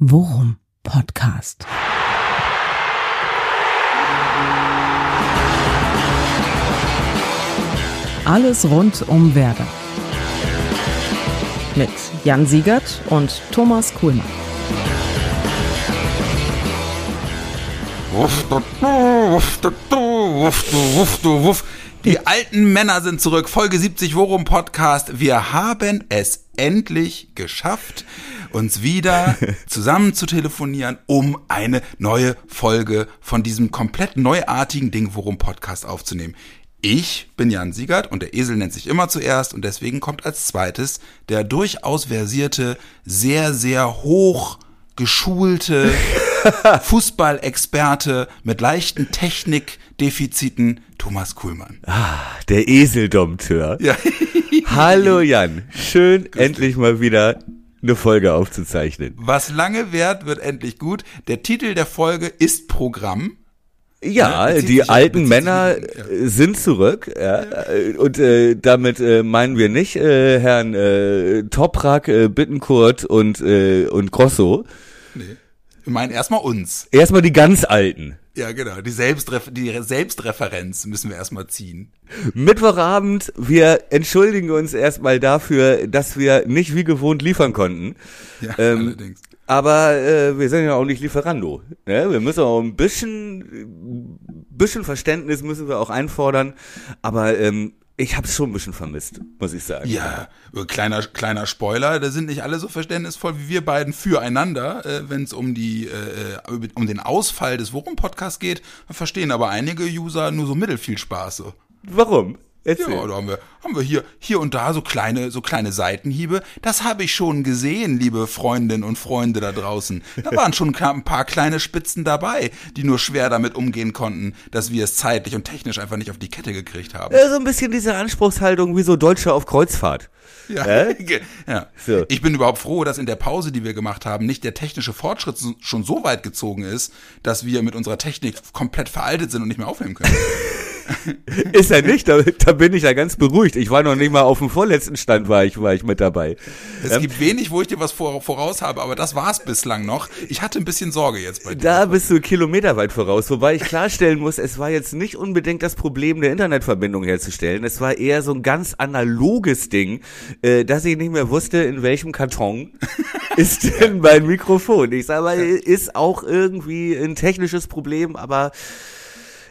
Worum Podcast. Alles rund um Werder. Mit Jan Siegert und Thomas Kuhlmann. Wuff, du, wuff, du, wuff, du, wuff, du, wuff. Die alten Männer sind zurück. Folge 70 Worum Podcast. Wir haben es endlich geschafft, uns wieder zusammen zu telefonieren, um eine neue Folge von diesem komplett neuartigen Ding Worum Podcast aufzunehmen. Ich bin Jan Siegert und der Esel nennt sich immer zuerst und deswegen kommt als zweites der durchaus versierte, sehr, sehr hoch geschulte Fußballexperte mit leichten Technikdefiziten, Thomas Kuhlmann. Ah, der Eseldompteur. Ja. Hallo Jan, schön endlich mal wieder eine Folge aufzuzeichnen. Was lange währt, wird endlich gut. Der Titel der Folge ist Programm. Ja, Ja, bezieht die alten Männer ja. sind zurück. Ja, äh, Und äh, damit äh, meinen wir nicht äh, Herrn äh, Toprak, äh, Bittenkurt und, äh, und Grosso. Nee. Wir meinen erstmal uns. Erstmal die ganz Alten. Ja, genau. Die, Selbstref die Selbstreferenz müssen wir erstmal ziehen. Mittwochabend, wir entschuldigen uns erstmal dafür, dass wir nicht wie gewohnt liefern konnten. Ja, Ähm, allerdings. Aber äh, wir sind ja auch nicht Lieferando. Ne? Wir müssen auch ein bisschen, bisschen Verständnis müssen wir auch einfordern. Aber ähm, ich habe es schon ein bisschen vermisst, muss ich sagen. Ja, äh, kleiner, kleiner Spoiler, da sind nicht alle so verständnisvoll wie wir beiden füreinander, äh, wenn es um die, äh, äh, um den Ausfall des Worum-Podcasts geht. Verstehen aber einige User nur so mittelfiel Spaß. So. Warum? Erzähl. Ja, da haben wir, haben wir hier, hier und da so kleine, so kleine Seitenhiebe. Das habe ich schon gesehen, liebe Freundinnen und Freunde da draußen. Da waren schon ein paar kleine Spitzen dabei, die nur schwer damit umgehen konnten, dass wir es zeitlich und technisch einfach nicht auf die Kette gekriegt haben. Äh, so ein bisschen diese Anspruchshaltung wie so Deutsche auf Kreuzfahrt. Ja. Äh? ja. So. Ich bin überhaupt froh, dass in der Pause, die wir gemacht haben, nicht der technische Fortschritt schon so weit gezogen ist, dass wir mit unserer Technik komplett veraltet sind und nicht mehr aufnehmen können. Ist er nicht, da, da bin ich ja ganz beruhigt. Ich war noch nicht mal auf dem vorletzten Stand, war ich, war ich mit dabei. Es gibt wenig, wo ich dir was vor, voraus habe, aber das war es bislang noch. Ich hatte ein bisschen Sorge jetzt bei dir. Da bist du kilometerweit voraus, wobei ich klarstellen muss, es war jetzt nicht unbedingt das Problem, eine Internetverbindung herzustellen. Es war eher so ein ganz analoges Ding, äh, dass ich nicht mehr wusste, in welchem Karton ist denn mein Mikrofon. Ich sage mal, ist auch irgendwie ein technisches Problem, aber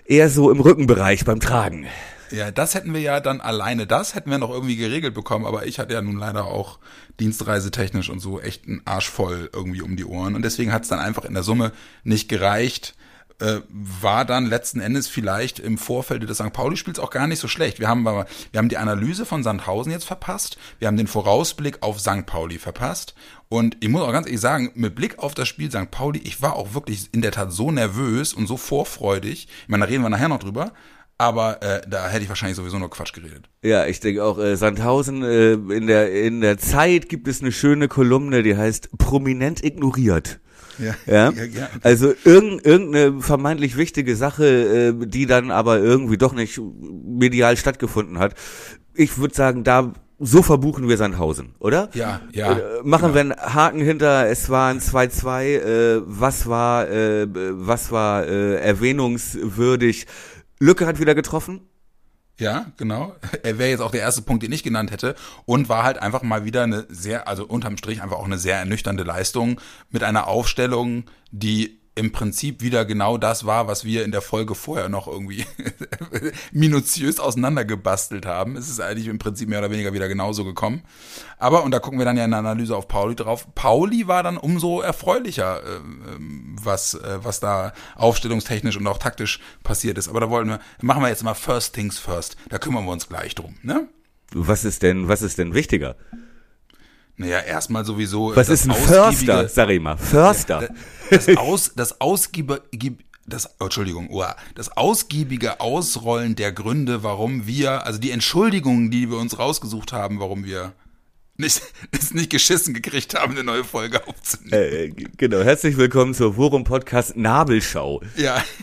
eher so im Rückenbereich beim Tragen. Ja, das hätten wir ja dann alleine, das hätten wir noch irgendwie geregelt bekommen, aber ich hatte ja nun leider auch dienstreisetechnisch und so echt einen Arsch voll irgendwie um die Ohren und deswegen hat es dann einfach in der Summe nicht gereicht. Äh, war dann letzten Endes vielleicht im Vorfeld des St. Pauli-Spiels auch gar nicht so schlecht. Wir haben, wir haben die Analyse von Sandhausen jetzt verpasst, wir haben den Vorausblick auf St. Pauli verpasst und ich muss auch ganz ehrlich sagen, mit Blick auf das Spiel St. Pauli, ich war auch wirklich in der Tat so nervös und so vorfreudig. Ich meine, da reden wir nachher noch drüber, aber äh, da hätte ich wahrscheinlich sowieso nur Quatsch geredet. Ja, ich denke auch, äh, Sandhausen, äh, in der, in der Zeit gibt es eine schöne Kolumne, die heißt Prominent ignoriert. Ja, Ja, ja, ja. also irgend, irgendeine vermeintlich wichtige Sache, äh, die dann aber irgendwie doch nicht medial stattgefunden hat. Ich würde sagen, da so verbuchen wir Sandhausen, oder? Ja, ja. Äh, machen wir einen Haken hinter, es waren 2-2, äh, was war, äh, was war äh, erwähnungswürdig? Lücke hat wieder getroffen. Ja, genau. Er wäre jetzt auch der erste Punkt, den ich genannt hätte. Und war halt einfach mal wieder eine sehr, also unterm Strich einfach auch eine sehr ernüchternde Leistung mit einer Aufstellung, die im Prinzip wieder genau das war, was wir in der Folge vorher noch irgendwie minutiös auseinandergebastelt haben. Es ist eigentlich im Prinzip mehr oder weniger wieder genauso gekommen. Aber, und da gucken wir dann ja in der Analyse auf Pauli drauf, Pauli war dann umso erfreulicher, äh, ähm, was, äh, was da aufstellungstechnisch und auch taktisch passiert ist. Aber da wollen wir, machen wir jetzt mal First Things First. Da kümmern wir uns gleich drum, ne? Was ist denn, was ist denn wichtiger? Naja, erstmal sowieso. Was das ist ein Förster, sag ich mal. Förster. Das aus, das ausgiebige, das, oh, Entschuldigung, uah, das ausgiebige Ausrollen der Gründe, warum wir, also die Entschuldigungen, die wir uns rausgesucht haben, warum wir nicht, es nicht geschissen gekriegt haben, eine neue Folge aufzunehmen. Äh, g- genau, herzlich willkommen zur Worum Podcast Nabelschau. Ja.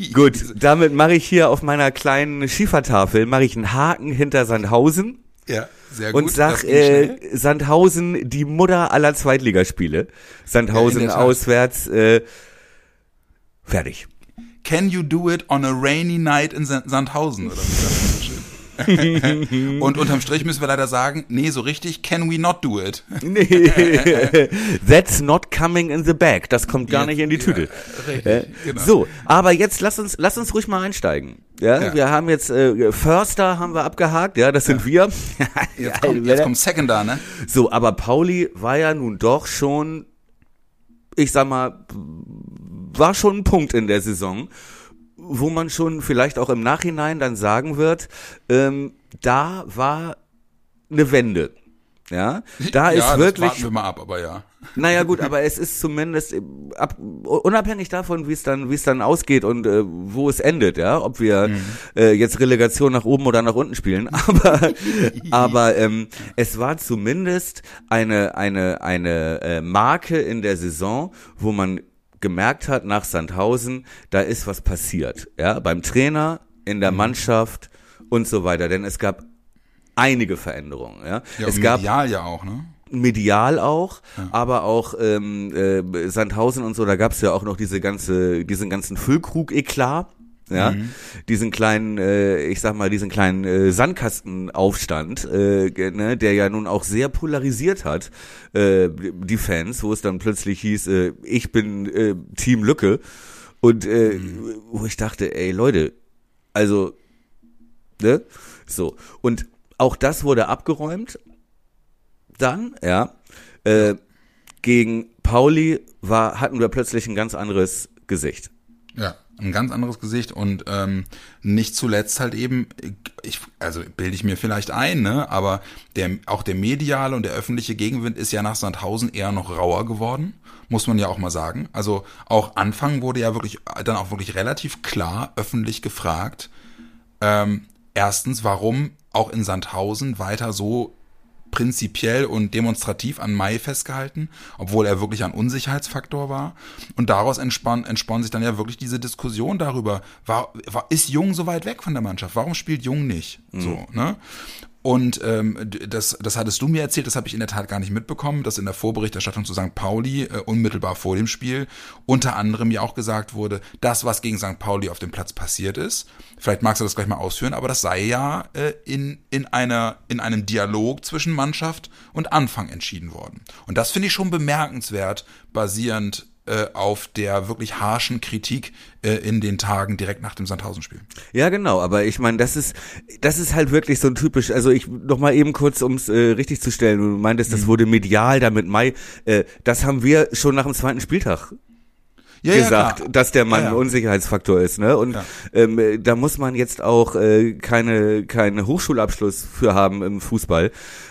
Gut, damit mache ich hier auf meiner kleinen Schiefertafel mache ich einen Haken hinter Sandhausen. Ja, sehr gut. und sag äh. Sandhausen die Mutter aller Zweitligaspiele. Sandhausen Ja, auswärts äh, fertig. Can you do it on a rainy night in Sa- Sandhausen? Oder Und unterm Strich müssen wir leider sagen, nee, so richtig can we not do it. Nee. That's not coming in the bag. Das kommt gar Jetzt- nicht in die Tüte. Ja, richtig, Äh, genau. So, aber jetzt lass uns lass uns ruhig mal einsteigen. Ja, Ja. wir haben jetzt äh, Förster haben wir abgehakt, ja, das sind wir. Jetzt kommt, jetzt kommt Secondar, ne? So, aber Pauli war ja nun doch schon, ich sag mal, war schon ein Punkt in der Saison, wo man schon vielleicht auch im Nachhinein dann sagen wird, ähm, da war eine Wende. Ja, da ja, ist das wirklich warten wir mal ab, aber ja. naja gut, aber es ist zumindest ab, unabhängig davon, wie es dann, wie es dann ausgeht und äh, wo es endet, ja, ob wir Mhm. äh, jetzt Relegation nach oben oder nach unten spielen, aber aber ähm, es war zumindest eine eine eine äh, Marke in der Saison, wo man gemerkt hat nach Sandhausen, da ist was passiert, ja, beim Trainer, in Mhm. der Mannschaft und so weiter, denn es gab einige Veränderungen, ja. Ja, es gab medial ja auch, ne? medial auch, aber auch ähm, äh, Sandhausen und so, da gab's ja auch noch diese ganze, diesen ganzen Füllkrug-Eklat. Ja, diesen kleinen, äh, ich sag mal, diesen kleinen äh, Sandkastenaufstand, äh, ne, der ja nun auch sehr polarisiert hat, äh, die Fans, wo es dann plötzlich hieß, äh, ich bin äh, Team Lücke. Und äh, wo ich dachte, ey Leute, also, ne, so. Und auch das wurde abgeräumt, dann, ja, äh, gegen Pauli war, hatten wir plötzlich ein ganz anderes Gesicht. Ja, ein ganz anderes Gesicht und ähm, nicht zuletzt halt eben, ich, also bilde ich mir vielleicht ein, ne, aber der, auch der mediale und der öffentliche Gegenwind ist ja nach Sandhausen eher noch rauer geworden, muss man ja auch mal sagen. Also auch Anfang wurde ja wirklich, dann auch wirklich relativ klar öffentlich gefragt, ähm, erstens, warum auch in Sandhausen weiter so prinzipiell und demonstrativ an Mai festgehalten, obwohl er wirklich ein Unsicherheitsfaktor war. Und daraus entspann, entspann sich dann ja wirklich diese Diskussion darüber, war, war, ist Jung so weit weg von der Mannschaft? Warum spielt Jung nicht? So, ne? Und ähm, das, das hattest du mir erzählt, das habe ich in der Tat gar nicht mitbekommen, dass in der Vorberichterstattung zu St. Pauli äh, unmittelbar vor dem Spiel unter anderem ja auch gesagt wurde, das, was gegen St. Pauli auf dem Platz passiert ist, vielleicht magst du das gleich mal ausführen, aber das sei ja äh, in, in, einer, in einem Dialog zwischen Mannschaft und Anfang entschieden worden. Und das finde ich schon bemerkenswert, basierend äh, auf der wirklich harschen Kritik äh, in den Tagen direkt nach dem Sandhausen-Spiel. Ja, genau, aber ich meine, das ist, das ist halt wirklich so ein typisch, also ich noch mal eben kurz, ums äh, richtig zu stellen, du meintest, das wurde medial damit Mai, äh, das haben wir schon nach dem zweiten Spieltag Ja, ja, gesagt, klar. dass der Mann Ja, ja. ein Unsicherheitsfaktor ist, ne? Und Ja. ähm, äh, da muss man jetzt auch äh, keine keinen Hochschulabschluss für haben im Fußball.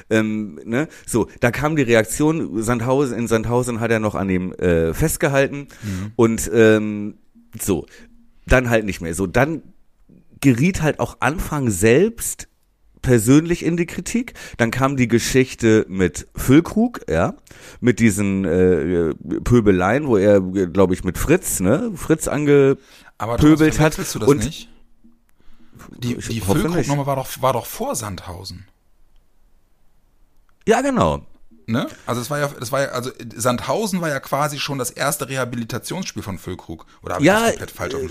Ähm, ne? So, da kam die Reaktion. Sandhausen in Sandhausen hat er noch an ihm äh, festgehalten Mhm. und ähm, so, dann halt nicht mehr. So, dann geriet halt auch Anfang selbst persönlich in die Kritik. Dann kam die Geschichte mit Füllkrug, ja, mit diesen äh, Pöbeleien, wo er, glaube ich, mit Fritz, ne, Fritz ange Aber pöbelt Thomas, hat du das und- nicht? Die, die Füllkrug-Nummer war doch, war doch vor Sandhausen. ja genau. Ne? Also es war ja, das war ja, also Sandhausen war ja quasi schon das erste Rehabilitationsspiel von Füllkrug. Oder habe ich Ja, das komplett falsch Schirm?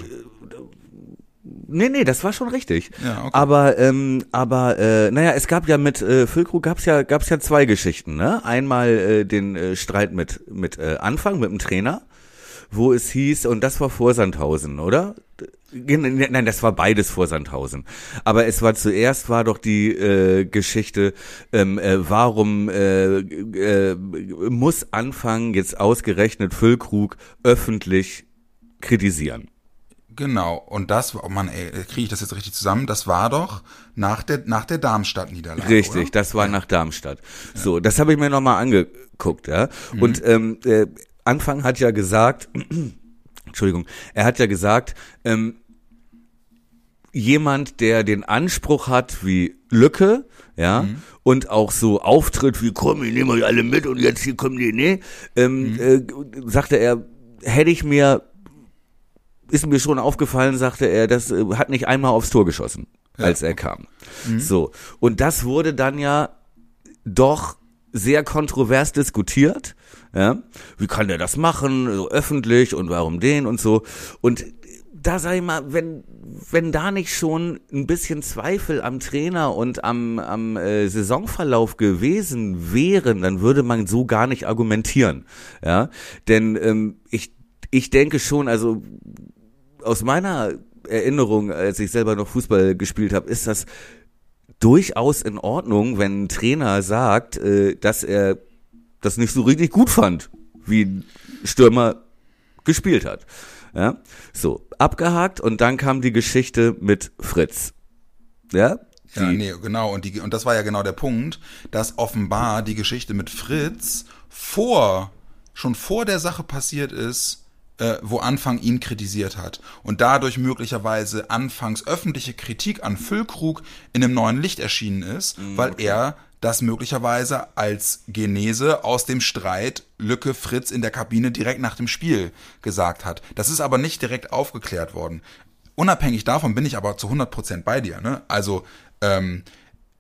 Nee, nee, das war schon richtig. Ja, okay. Aber, ähm, aber, äh, naja, es gab ja mit äh, Füllkrug gab's ja, gab's ja zwei Geschichten, ne? Einmal äh, den äh, Streit mit mit äh, Anfang mit dem Trainer, wo es hieß, und das war vor Sandhausen, oder? Nein, das war beides vor Sandhausen. Aber es war zuerst war doch die äh, Geschichte, ähm, äh, warum äh, äh, muss Anfang jetzt ausgerechnet Füllkrug öffentlich kritisieren? Genau. Und das oh Mann, ey, kriege ich das jetzt richtig zusammen? Das war doch nach der, nach der Darmstadt-Niederlage. Richtig, oder? das war nach Darmstadt. So, das habe ich mir nochmal angeguckt, ja. Mhm. Und ähm, äh, Anfang hat ja gesagt, Entschuldigung, er hat ja gesagt, ähm, jemand, der den Anspruch hat wie Lücke, ja, Mhm. und auch so auftritt wie, komm, ich nehme euch alle mit und jetzt hier kommen die, nee, ähm, Mhm. äh, sagte er, hätte ich mir, ist mir schon aufgefallen, sagte er, das äh, hat nicht einmal aufs Tor geschossen. als er kam. So. Und das wurde dann ja doch sehr kontrovers diskutiert. Ja, wie kann der das machen, so öffentlich und warum den und so. Und da sag ich mal, wenn, wenn da nicht schon ein bisschen Zweifel am Trainer und am, am äh, Saisonverlauf gewesen wären, dann würde man so gar nicht argumentieren. Ja, denn ähm, ich, ich denke schon, also aus meiner Erinnerung, als ich selber noch Fußball gespielt habe, ist das durchaus in Ordnung, wenn ein Trainer sagt, äh, dass er das nicht so richtig gut fand, wie ein Stürmer gespielt hat. Ja, so abgehakt und dann kam die Geschichte mit Fritz. Ja, Ja, die- nee, genau. Und, die, und das war ja genau der Punkt, dass offenbar die Geschichte mit Fritz vor, schon vor der Sache passiert ist, äh, wo Anfang ihn kritisiert hat. Und dadurch möglicherweise anfangs öffentliche Kritik an Füllkrug in einem neuen Licht erschienen ist, weil er das möglicherweise als Genese aus dem Streit Lücke Fritz in der Kabine direkt nach dem Spiel gesagt hat. Das ist aber nicht direkt aufgeklärt worden. Unabhängig davon bin ich aber zu 100% bei dir. Ne? Also ähm,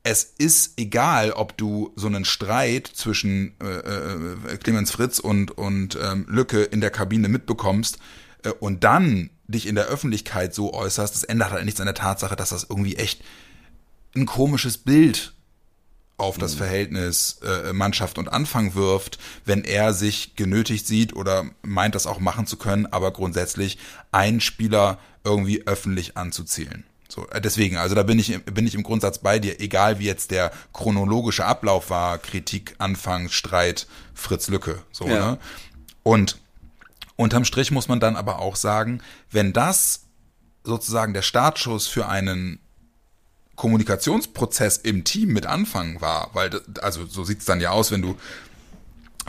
es ist egal, ob du so einen Streit zwischen äh, äh, Clemens Fritz und, und ähm, Lücke in der Kabine mitbekommst äh, und dann dich in der Öffentlichkeit so äußerst, das ändert halt nichts an der Tatsache, dass das irgendwie echt ein komisches Bild auf das Verhältnis äh, Mannschaft und Anfang wirft, wenn er sich genötigt sieht oder meint, das auch machen zu können, aber grundsätzlich einen Spieler irgendwie öffentlich anzuzielen. So, äh, deswegen, also da bin ich, bin ich im Grundsatz bei dir, egal wie jetzt der chronologische Ablauf war, Kritik, Anfang, Streit, Fritz Lücke, so, Ja. ne? Und unterm Strich muss man dann aber auch sagen, wenn das sozusagen der Startschuss für einen Kommunikationsprozess im Team mit Anfang war, weil also so sieht's dann ja aus, wenn du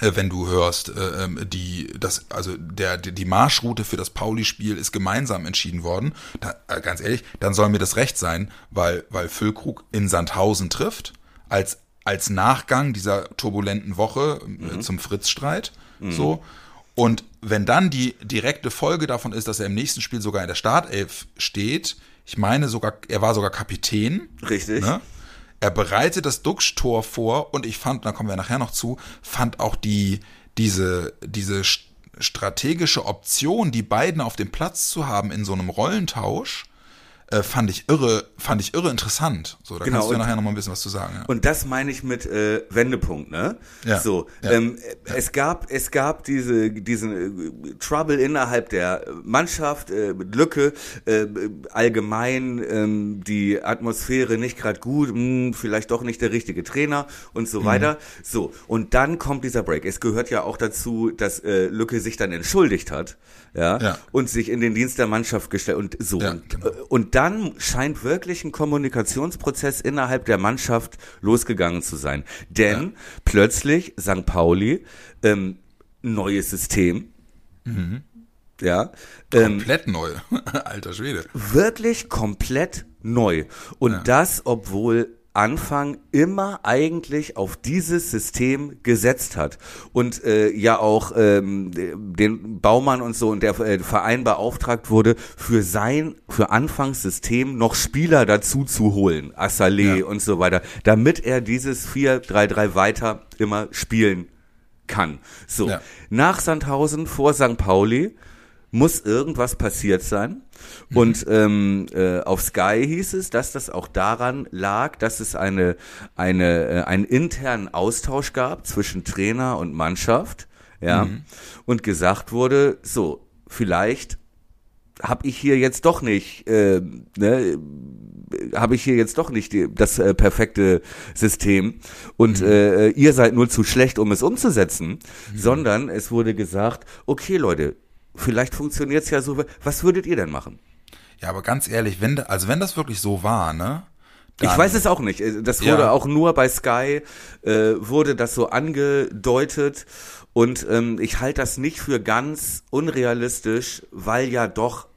wenn du hörst, äh, ähm, die das also der die Marschroute für das Pauli-Spiel ist gemeinsam entschieden worden. Da, äh, ganz ehrlich, dann soll mir das recht sein, weil weil Füllkrug in Sandhausen trifft als als Nachgang dieser turbulenten Woche äh, zum Fritz-Streit. So und wenn dann die direkte Folge davon ist, dass er im nächsten Spiel sogar in der Startelf steht, ich meine sogar, er war sogar Kapitän. Richtig. Ne? Er bereitet das Duxch-Tor vor und ich fand, da kommen wir nachher noch zu, fand auch die, diese, diese st- strategische Option, die beiden auf dem Platz zu haben in so einem Rollentausch, äh, fand ich irre, fand ich irre interessant. So, da Genau, kannst du ja nachher noch mal ein bisschen was zu sagen. Ja. Und das meine ich mit äh, Wendepunkt, ne? Ja, So, ja. ähm, es gab es gab diese diesen äh, Trouble innerhalb der Mannschaft, äh, mit Lücke, äh, allgemein ähm, die Atmosphäre nicht gerade gut, mh, vielleicht doch nicht der richtige Trainer und Mhm. so weiter. So und dann kommt dieser Break. Es gehört ja auch dazu, dass äh, Lücke sich dann entschuldigt hat, ja, Ja. und sich in den Dienst der Mannschaft gestellt und so. Ja, und, genau. äh, und dann scheint wirklich ein Kommunikationsprozess innerhalb der Mannschaft losgegangen zu sein. Denn plötzlich St. Pauli, ähm, neues System, ja, ähm, Komplett neu. Alter Schwede. wirklich komplett neu. Und das, obwohl Anfang immer eigentlich auf dieses System gesetzt hat und äh, ja auch ähm, den Baumann und so und der äh, Verein beauftragt wurde, für sein, für Anfangssystem noch Spieler dazu zu holen, Assalé Ja. und so weiter, damit er dieses 4-3-3 weiter immer spielen kann. So, Ja. nach Sandhausen vor St. Pauli muss irgendwas passiert sein. Und ähm, äh, auf Sky hieß es, dass das auch daran lag, dass es eine, eine, äh, einen internen Austausch gab zwischen Trainer und Mannschaft, ja, und gesagt wurde, so, vielleicht habe ich hier jetzt doch nicht, äh, ne, habe ich hier jetzt doch nicht die, das äh, perfekte System. Und äh, ihr seid nur zu schlecht, um es umzusetzen, sondern es wurde gesagt, okay Leute, vielleicht funktioniert's ja so, was würdet ihr denn machen? Ja, aber ganz ehrlich, wenn, also wenn das wirklich so war, ne? Ich weiß es auch nicht. Äh, Das wurde Ja. auch nur bei Sky, äh, wurde das so angedeutet. Und ähm, ich halte das nicht für ganz unrealistisch, weil ja doch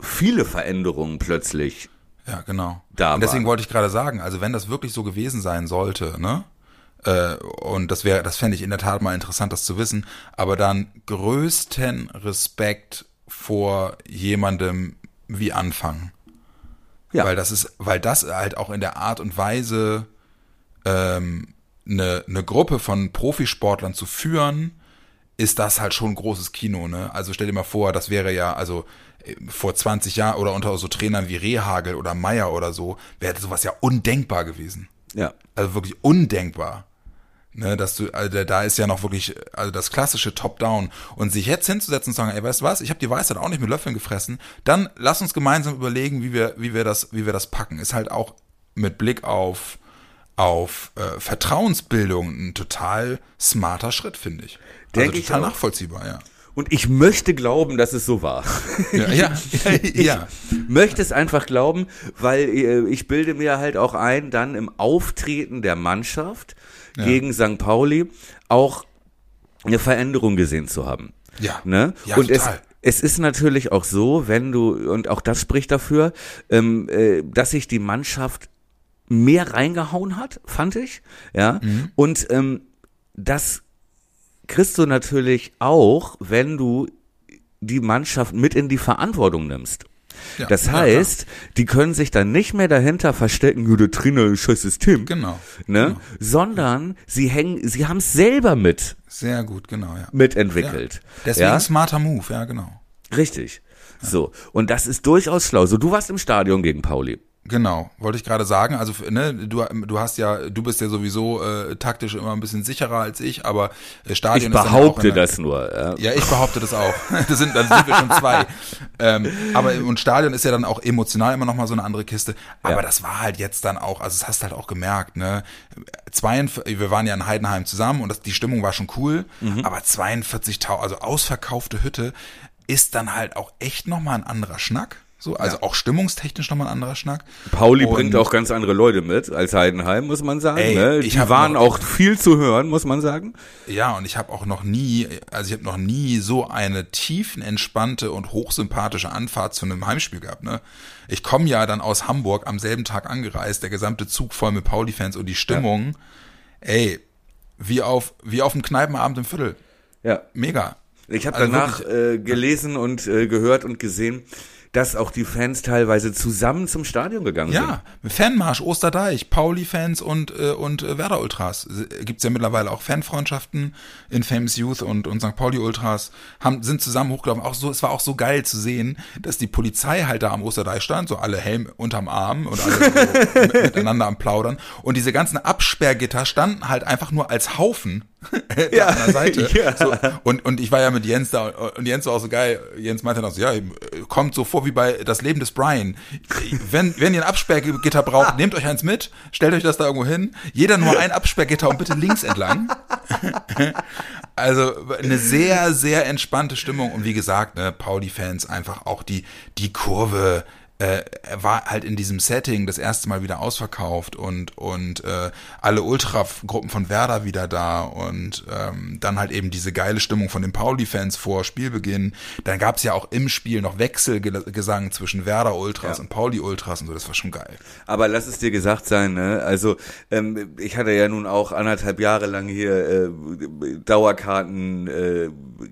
viele Veränderungen plötzlich Ja, genau. Da und deswegen waren. wollte ich gerade sagen, also wenn das wirklich so gewesen sein sollte, ne? Äh, und das wäre, das fände ich in der Tat mal interessant, das zu wissen, aber dann größten Respekt vor jemandem wie Anfang. Ja. Weil das ist, weil das halt auch in der Art und Weise ähm, eine, eine Gruppe von Profisportlern zu führen, ist das halt schon ein großes Kino, ne? Also stell dir mal vor, das wäre ja, also äh, vor 20 Jahren oder unter so Trainern wie Rehagel oder Meier oder so, wäre sowas ja undenkbar gewesen. Ja. Also wirklich undenkbar. Ne, dass du, also da ist ja noch wirklich, also das klassische Top-Down. Und sich jetzt hinzusetzen und zu sagen, ey, weißt du was, ich habe die Weisheit auch nicht mit Löffeln gefressen, dann lass uns gemeinsam überlegen, wie wir, wie wir das, wie wir das packen. Ist halt auch mit Blick auf, auf äh, Vertrauensbildung ein total smarter Schritt, finde ich. Denk also ich total auch. nachvollziehbar, ja. Und ich möchte glauben, dass es so war. Ja, ja, ja. möchte es einfach glauben, weil äh, ich bilde mir halt auch ein, dann im Auftreten der Mannschaft gegen St. Pauli auch eine Veränderung gesehen zu haben. Ja. Ne? Ja, und es, total. es ist natürlich auch so, wenn du, und auch das spricht dafür, ähm, äh, dass sich die Mannschaft mehr reingehauen hat, fand ich. Ja. Mhm. Und ähm, das kriegst du natürlich auch, wenn du die Mannschaft mit in die Verantwortung nimmst. Ja, Das ja, heißt, die können sich dann nicht mehr dahinter verstecken, ja, der Trainer ist scheiß System. Genau, Ne? genau. Sondern sie hängen, sie haben es selber mit, Sehr gut, genau, ja. mitentwickelt. Ja. Deswegen ja? smarter Move, ja, genau. Richtig. So. Und das ist durchaus schlau. So, du warst im Stadion gegen Pauli. Genau, wollte ich gerade sagen. Also ne, du, du hast ja, du bist ja sowieso äh, taktisch immer ein bisschen sicherer als ich, aber äh, Ich Stadion ist dann behaupte auch in der- das nur. Ja. Ja, ich behaupte das auch. Das sind, dann sind wir schon zwei. ähm, aber und Stadion ist ja dann auch emotional immer noch mal so eine andere Kiste. Aber Ja. das war halt jetzt dann auch, also das hast du halt auch gemerkt, ne? 42, wir waren ja in Heidenheim zusammen und das, die Stimmung war schon cool. Mhm. Aber 42.000, also ausverkaufte Hütte, ist dann halt auch echt noch mal ein anderer Schnack. So, also auch stimmungstechnisch noch mal ein anderer Schnack. Pauli Und- bringt auch ganz andere Leute mit als Heidenheim, muss man sagen. Ey, ne? Die waren noch- auch viel zu hören, muss man sagen. Ja, und ich habe auch noch nie, also ich habe noch nie so eine tiefenentspannte und hochsympathische Anfahrt zu einem Heimspiel gehabt. Ne? Ich komme ja dann aus Hamburg am selben Tag angereist, der gesamte Zug voll mit Pauli-Fans und die Stimmung, ey, wie auf wie auf einem Kneipenabend im Viertel. Ja. Mega. Ich habe Also danach wirklich- äh, gelesen und äh, gehört und gesehen, dass auch die Fans teilweise zusammen zum Stadion gegangen sind. Ja, Fanmarsch, Osterdeich, Pauli-Fans und, äh, und äh, Werder-Ultras. Äh, Gibt's ja mittlerweile auch Fanfreundschaften in Famous Youth und, und St. Pauli-Ultras haben, sind zusammen hochgelaufen. Auch so, es war auch so geil zu sehen, dass die Polizei halt da am Osterdeich stand, so alle Helm unterm Arm und alle so mit- miteinander am Plaudern. Und diese ganzen Absperrgitter standen halt einfach nur als Haufen ja, an der Seite. Ja. So, und, und ich war ja mit Jens da und Jens war auch so geil. Jens meinte dann so, ja, kommt so vor wie bei Das Leben des Brian. Wenn, wenn ihr ein Absperrgitter braucht, nehmt euch eins mit, stellt euch das da irgendwo hin. Jeder nur ein Absperrgitter und bitte links entlang. Also eine sehr, sehr entspannte Stimmung. Und wie gesagt, ne, Pauli-Fans einfach auch die, die Kurve äh, er war halt in diesem Setting das erste Mal wieder ausverkauft und und äh, alle Ultra-Gruppen von Werder wieder da und ähm, dann halt eben diese geile Stimmung von den Pauli-Fans vor Spielbeginn. Dann gab es ja auch im Spiel noch Wechselgesang zwischen Werder-Ultras Ja. und Pauli-Ultras und so, das war schon geil. Aber lass es dir gesagt sein, ne? Also ähm, ich hatte ja nun auch anderthalb Jahre lang hier äh, Dauerkarten, äh,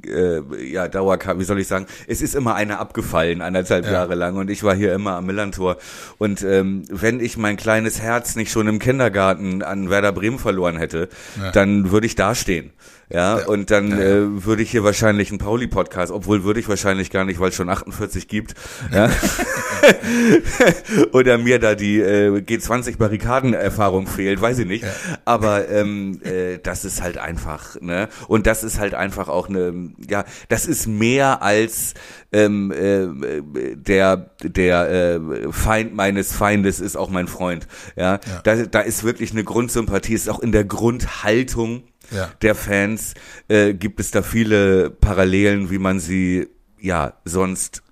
äh, ja Dauerkarten, wie soll ich sagen? Es ist immer eine abgefallen anderthalb Ja. Jahre lang und ich war hier immer am Millantor. Und ähm, wenn ich mein kleines Herz nicht schon im Kindergarten an Werder Bremen verloren hätte, Ja. dann würde ich da stehen. Ja, Ja. und dann Ja, ja. Äh, würde ich hier wahrscheinlich einen Pauli-Podcast, obwohl würde ich wahrscheinlich gar nicht, weil es schon 48 gibt. Ja. Oder mir da die äh, G20-Barrikaden-Erfahrung fehlt, weiß ich nicht. Aber ähm, äh, das ist halt einfach, ne? Und das ist halt einfach auch eine, ja, das ist mehr als ähm, äh, der der äh, Feind meines Feindes ist auch mein Freund. Ja, Ja. Da, da ist wirklich eine Grundsympathie, ist auch in der Grundhaltung Ja. der Fans äh, gibt es da viele Parallelen, wie man sie ja sonst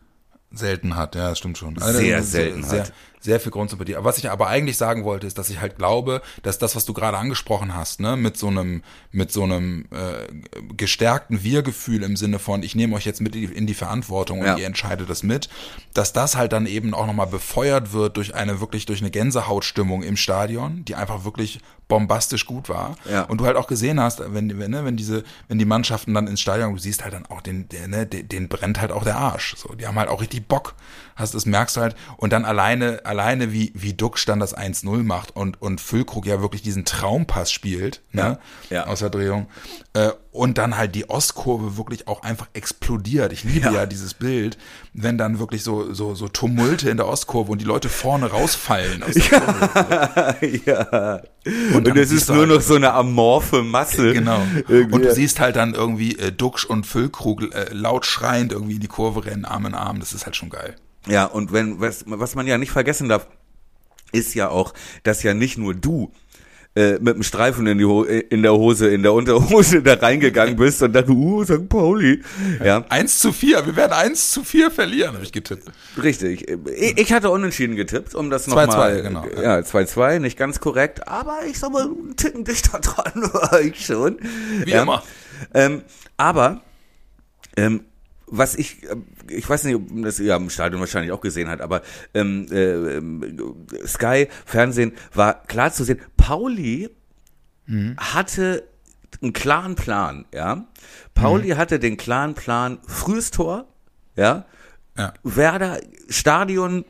Selten hat, ja, das stimmt schon. Sehr das ist selten sehr, hat. Sehr viel Grundsympathie. Aber was ich aber eigentlich sagen wollte, ist, dass ich halt glaube, dass das, was du gerade angesprochen hast, ne, mit so einem, mit so einem äh, gestärkten Wir-Gefühl im Sinne von, ich nehme euch jetzt mit in die, Verantwortung und Ja. ihr entscheidet das mit, dass das halt dann eben auch nochmal befeuert wird durch eine wirklich durch eine Gänsehautstimmung im Stadion, die einfach wirklich bombastisch gut war. Ja. Und du halt auch gesehen hast, wenn, wenn, ne, wenn diese, wenn die Mannschaften dann ins Stadion, du siehst halt dann auch den, der, ne, den, den brennt halt auch der Arsch. So, die haben halt auch richtig Bock. Hast, das merkst du halt. Und dann alleine, alleine alleine wie, wie Duxch dann das 1-0 macht und, und Füllkrug ja wirklich diesen Traumpass spielt, ne? Ja, ja. Aus der Drehung. Äh, und dann halt die Ostkurve wirklich auch einfach explodiert. Ich liebe ja, Ja. dieses Bild, wenn dann wirklich so, so, so Tumulte in der Ostkurve und die Leute vorne rausfallen. Aus der Kurve. ja. Und Und, es ist nur halt- noch so eine amorphe Masse. Genau. Irgendwie. Und du siehst halt dann irgendwie äh, Duxch und Füllkrug äh, laut schreiend irgendwie in die Kurve rennen, Arm in Arm. Das ist halt schon geil. Ja, und wenn, was, was man ja nicht vergessen darf, ist ja auch, dass ja nicht nur du äh, mit dem Streifen in, die Ho in der Hose, in der Unterhose da reingegangen bist und dann, uh, St. Pauli. Ja, 1 zu 4, wir werden 1 zu 4 verlieren, habe ich getippt. richtig. Ich, hatte unentschieden getippt, um das 2-2, nochmal. genau. Ja, 2-2, nicht ganz korrekt, aber ich sag mal, einen Ticken dichter dran war ich schon. Wie ja. immer. Ähm, aber ähm, was ich, äh, ich weiß nicht, ob man das ja im Stadion wahrscheinlich auch gesehen hat, aber ähm, äh, ähm, Sky Fernsehen war klar zu sehen. Pauli hatte einen klaren Plan, ja. Pauli hatte den klaren Plan, frühes Tor, ja. Ja. Werder Stadion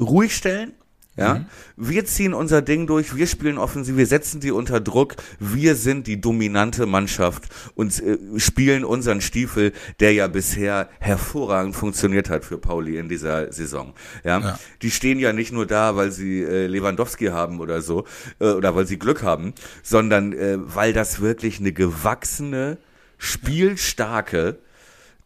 ruhig stellen. Ja, wir ziehen unser Ding durch, wir spielen offensiv, wir setzen die unter Druck, wir sind die dominante Mannschaft und äh, spielen unseren Stiefel, der ja bisher hervorragend funktioniert hat für Pauli in dieser Saison. Ja, Ja. die stehen ja nicht nur da, weil sie äh, Lewandowski haben oder so äh, oder weil sie Glück haben, sondern äh, weil das wirklich eine gewachsene, spielstarke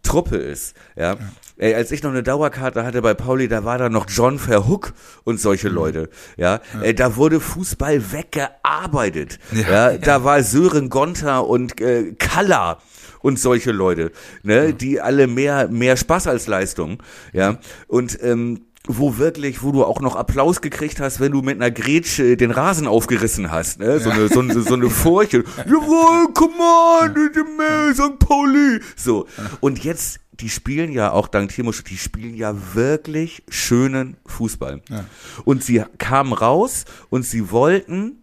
Truppe ist. Ja. Ey, als ich noch eine Dauerkarte hatte bei Pauli, da war da noch John Verhook und Mhm. solche Leute. Ja. Ey, da wurde Fußball weggearbeitet. Ja. Ja. Da war Sören Gonter und äh, Kalla und solche Leute, ne, die alle mehr mehr Spaß als Leistung, ja. Und ähm, wo wirklich, wo du auch noch Applaus gekriegt hast, wenn du mit einer Grätsche den Rasen aufgerissen hast, ne? So eine, so eine, so eine Furche. Jawohl, come on, St. Pauli. So. Und jetzt, die spielen ja auch dank Timo, Sch- die spielen ja wirklich schönen Fußball. Ja. Und sie kamen raus und sie wollten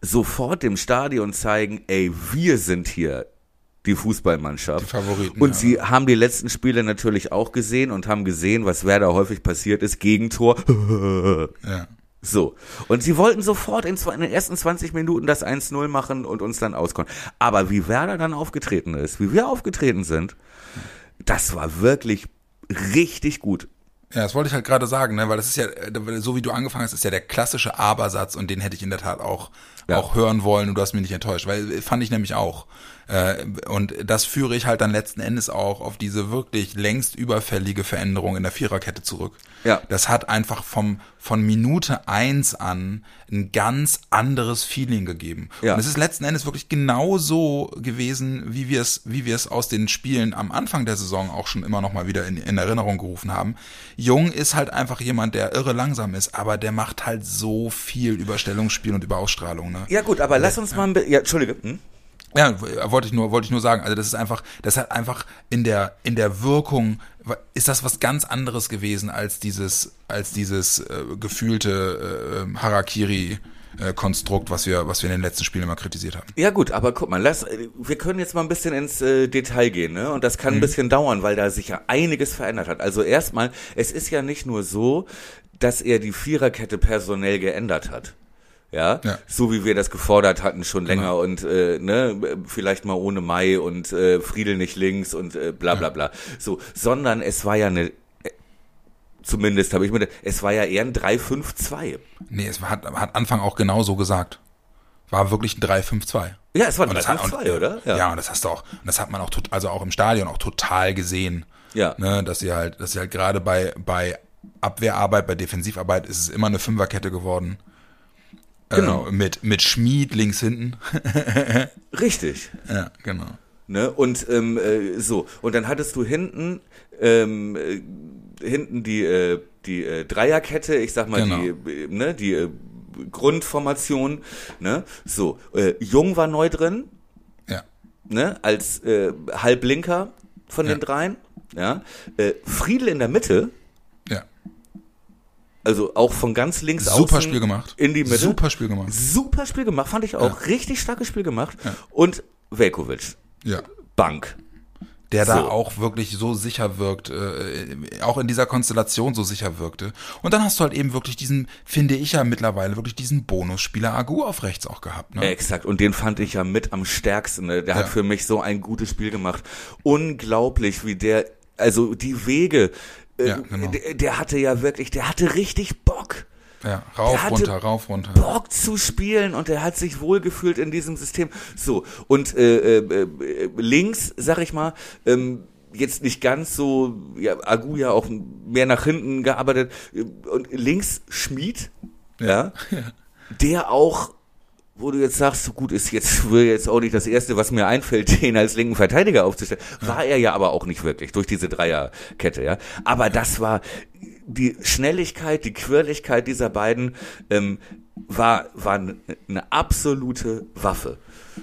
sofort dem Stadion zeigen, ey, wir sind hier die Fußballmannschaft. Die Favoriten, Und ja. sie haben die letzten Spiele natürlich auch gesehen und haben gesehen, was Werder häufig passiert ist, Gegentor. Ja. So. Und sie wollten sofort in, in den ersten 20 Minuten das 1-0 machen und uns dann auskonnen. Aber wie Werder dann aufgetreten ist, wie wir aufgetreten sind, das war wirklich richtig gut. Ja, das wollte ich halt gerade sagen, ne? weil das ist ja, so wie du angefangen hast, ist ja der klassische Aber-Satz und den hätte ich in der Tat auch, Ja. auch hören wollen und du hast mich nicht enttäuscht, weil fand ich nämlich auch. Äh, Und das führe ich halt dann letzten Endes auch auf diese wirklich längst überfällige Veränderung in der Viererkette zurück. Ja. Das hat einfach vom, von Minute eins an ein ganz anderes Feeling gegeben. Ja. Und es ist letzten Endes wirklich genau so gewesen, wie wir es, wie wir es aus den Spielen am Anfang der Saison auch schon immer noch mal wieder in, in Erinnerung gerufen haben. Jung ist halt einfach jemand, der irre langsam ist, aber der macht halt so viel über Stellungsspiel und über Ausstrahlung. Ne? Ja gut, aber lass uns mal ein bisschen, ja, Entschuldige. Hm? Ja, wollte ich nur, wollte ich nur sagen. Also das ist einfach, das hat einfach in der in der Wirkung ist das was ganz anderes gewesen als dieses als dieses äh, gefühlte äh, Harakiri äh, Konstrukt, was wir was wir in den letzten Spielen immer kritisiert haben. Ja gut, aber guck mal, lass, wir können jetzt mal ein bisschen ins äh, Detail gehen, ne? Und das kann ein bisschen dauern, weil da sich ja einiges verändert hat. Also erstmal, es ist ja nicht nur so, dass er die Viererkette personell geändert hat. Ja? Ja. so wie wir das gefordert hatten schon länger und äh, ne, vielleicht mal ohne Mai und äh, Friedel nicht links und äh, bla bla bla. So, sondern es war ja eine, äh, zumindest habe ich mir, es war ja eher ein 3-5-2. Nee, es hat, hat Anfang auch genau so gesagt. War wirklich ein 3-5-2. Ja, es war ein Und das hat- 3-5-2, oder? Ja. und das hast du auch, und das hat man auch, tot- also auch im Stadion auch total gesehen. Ja. Ne, dass sie halt, dass sie halt gerade bei, bei Abwehrarbeit, bei Defensivarbeit ist es immer eine Fünferkette geworden. Genau. Ähm, mit, mit Schmied links hinten. Richtig. ja, genau. Ne? Und ähm, äh, so, und dann hattest du hinten ähm, äh, hinten die äh, die äh, Dreierkette, ich sag mal Genau. die äh, ne, die äh, Grundformation, ne? So, äh, Jung war neu drin, Ja. ne, als äh, Halblinker von Ja. den dreien, ja? Äh, Friedel in der Mitte. Also auch von ganz links Super außen Spiel gemacht. in die Mitte. Super Spiel gemacht. Super Spiel gemacht, fand ich auch. Richtig starkes Spiel gemacht. Ja. Und Velkovic, Ja. Bank. der da So. auch wirklich so sicher wirkt, äh, auch in dieser Konstellation so sicher wirkte. Und dann hast du halt eben wirklich diesen, finde ich ja mittlerweile, wirklich diesen Bonusspieler Agu auf rechts auch gehabt. Ne? Exakt, und den fand ich ja mit am stärksten. Ne? Der Ja. hat für mich so ein gutes Spiel gemacht. Unglaublich, wie der, also die Wege, Ja, genau. der, der hatte ja wirklich, der hatte richtig Bock. Ja, rauf, runter, rauf, runter. Bock zu spielen und er hat sich wohlgefühlt in diesem System. So, und äh, äh, äh, links, sag ich mal, ähm, jetzt nicht ganz so, ja, Agu ja auch mehr nach hinten gearbeitet. äh, Und links Schmied, ja, der auch, wo du jetzt sagst, so gut ist jetzt wohl jetzt auch nicht das Erste, was mir einfällt, den als linken Verteidiger aufzustellen. War er ja aber auch nicht wirklich durch diese Dreierkette, ja. Aber das war die Schnelligkeit, die Quirligkeit dieser beiden ähm, war war eine absolute Waffe.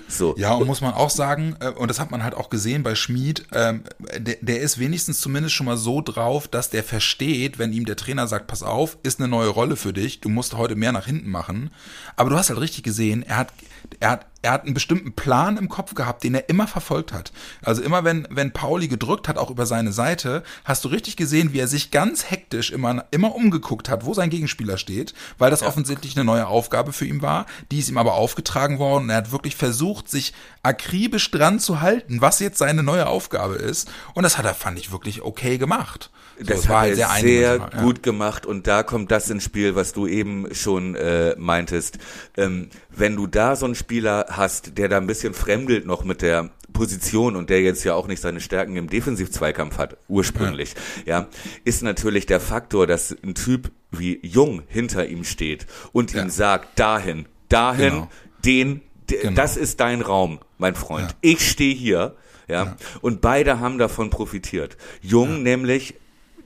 So. Ja, und muss man auch sagen, äh, und das hat man halt auch gesehen bei Schmid, ähm, der, der ist wenigstens zumindest schon mal so drauf, dass der versteht, wenn ihm der Trainer sagt, pass auf, ist eine neue Rolle für dich, du musst heute mehr nach hinten machen. Aber du hast halt richtig gesehen, er hat, er hat, er hat einen bestimmten Plan im Kopf gehabt, den er immer verfolgt hat. Also immer wenn, wenn Pauli gedrückt hat, auch über seine Seite, hast du richtig gesehen, wie er sich ganz hektisch immer, immer umgeguckt hat, wo sein Gegenspieler steht, weil das offensichtlich eine neue Aufgabe für ihn war. Die ist ihm aber aufgetragen worden und er hat wirklich versucht, sich akribisch dran zu halten, was jetzt seine neue Aufgabe ist. Und das hat er, fand ich, wirklich okay gemacht. So, Das war halt sehr, eindimensional, ja. gut gemacht und da kommt das ins Spiel, was du eben schon äh, meintest. Ähm, wenn du da so einen Spieler hast, der da ein bisschen fremdelt noch mit der Position und der jetzt ja auch nicht seine Stärken im Defensivzweikampf hat, ursprünglich, ja, ist natürlich der Faktor, dass ein Typ wie Jung hinter ihm steht und Ja. ihm sagt, dahin, dahin, Genau. den, Genau. das ist dein Raum, mein Freund. Ja. Ich stehe hier, ja, und beide haben davon profitiert. Jung nämlich,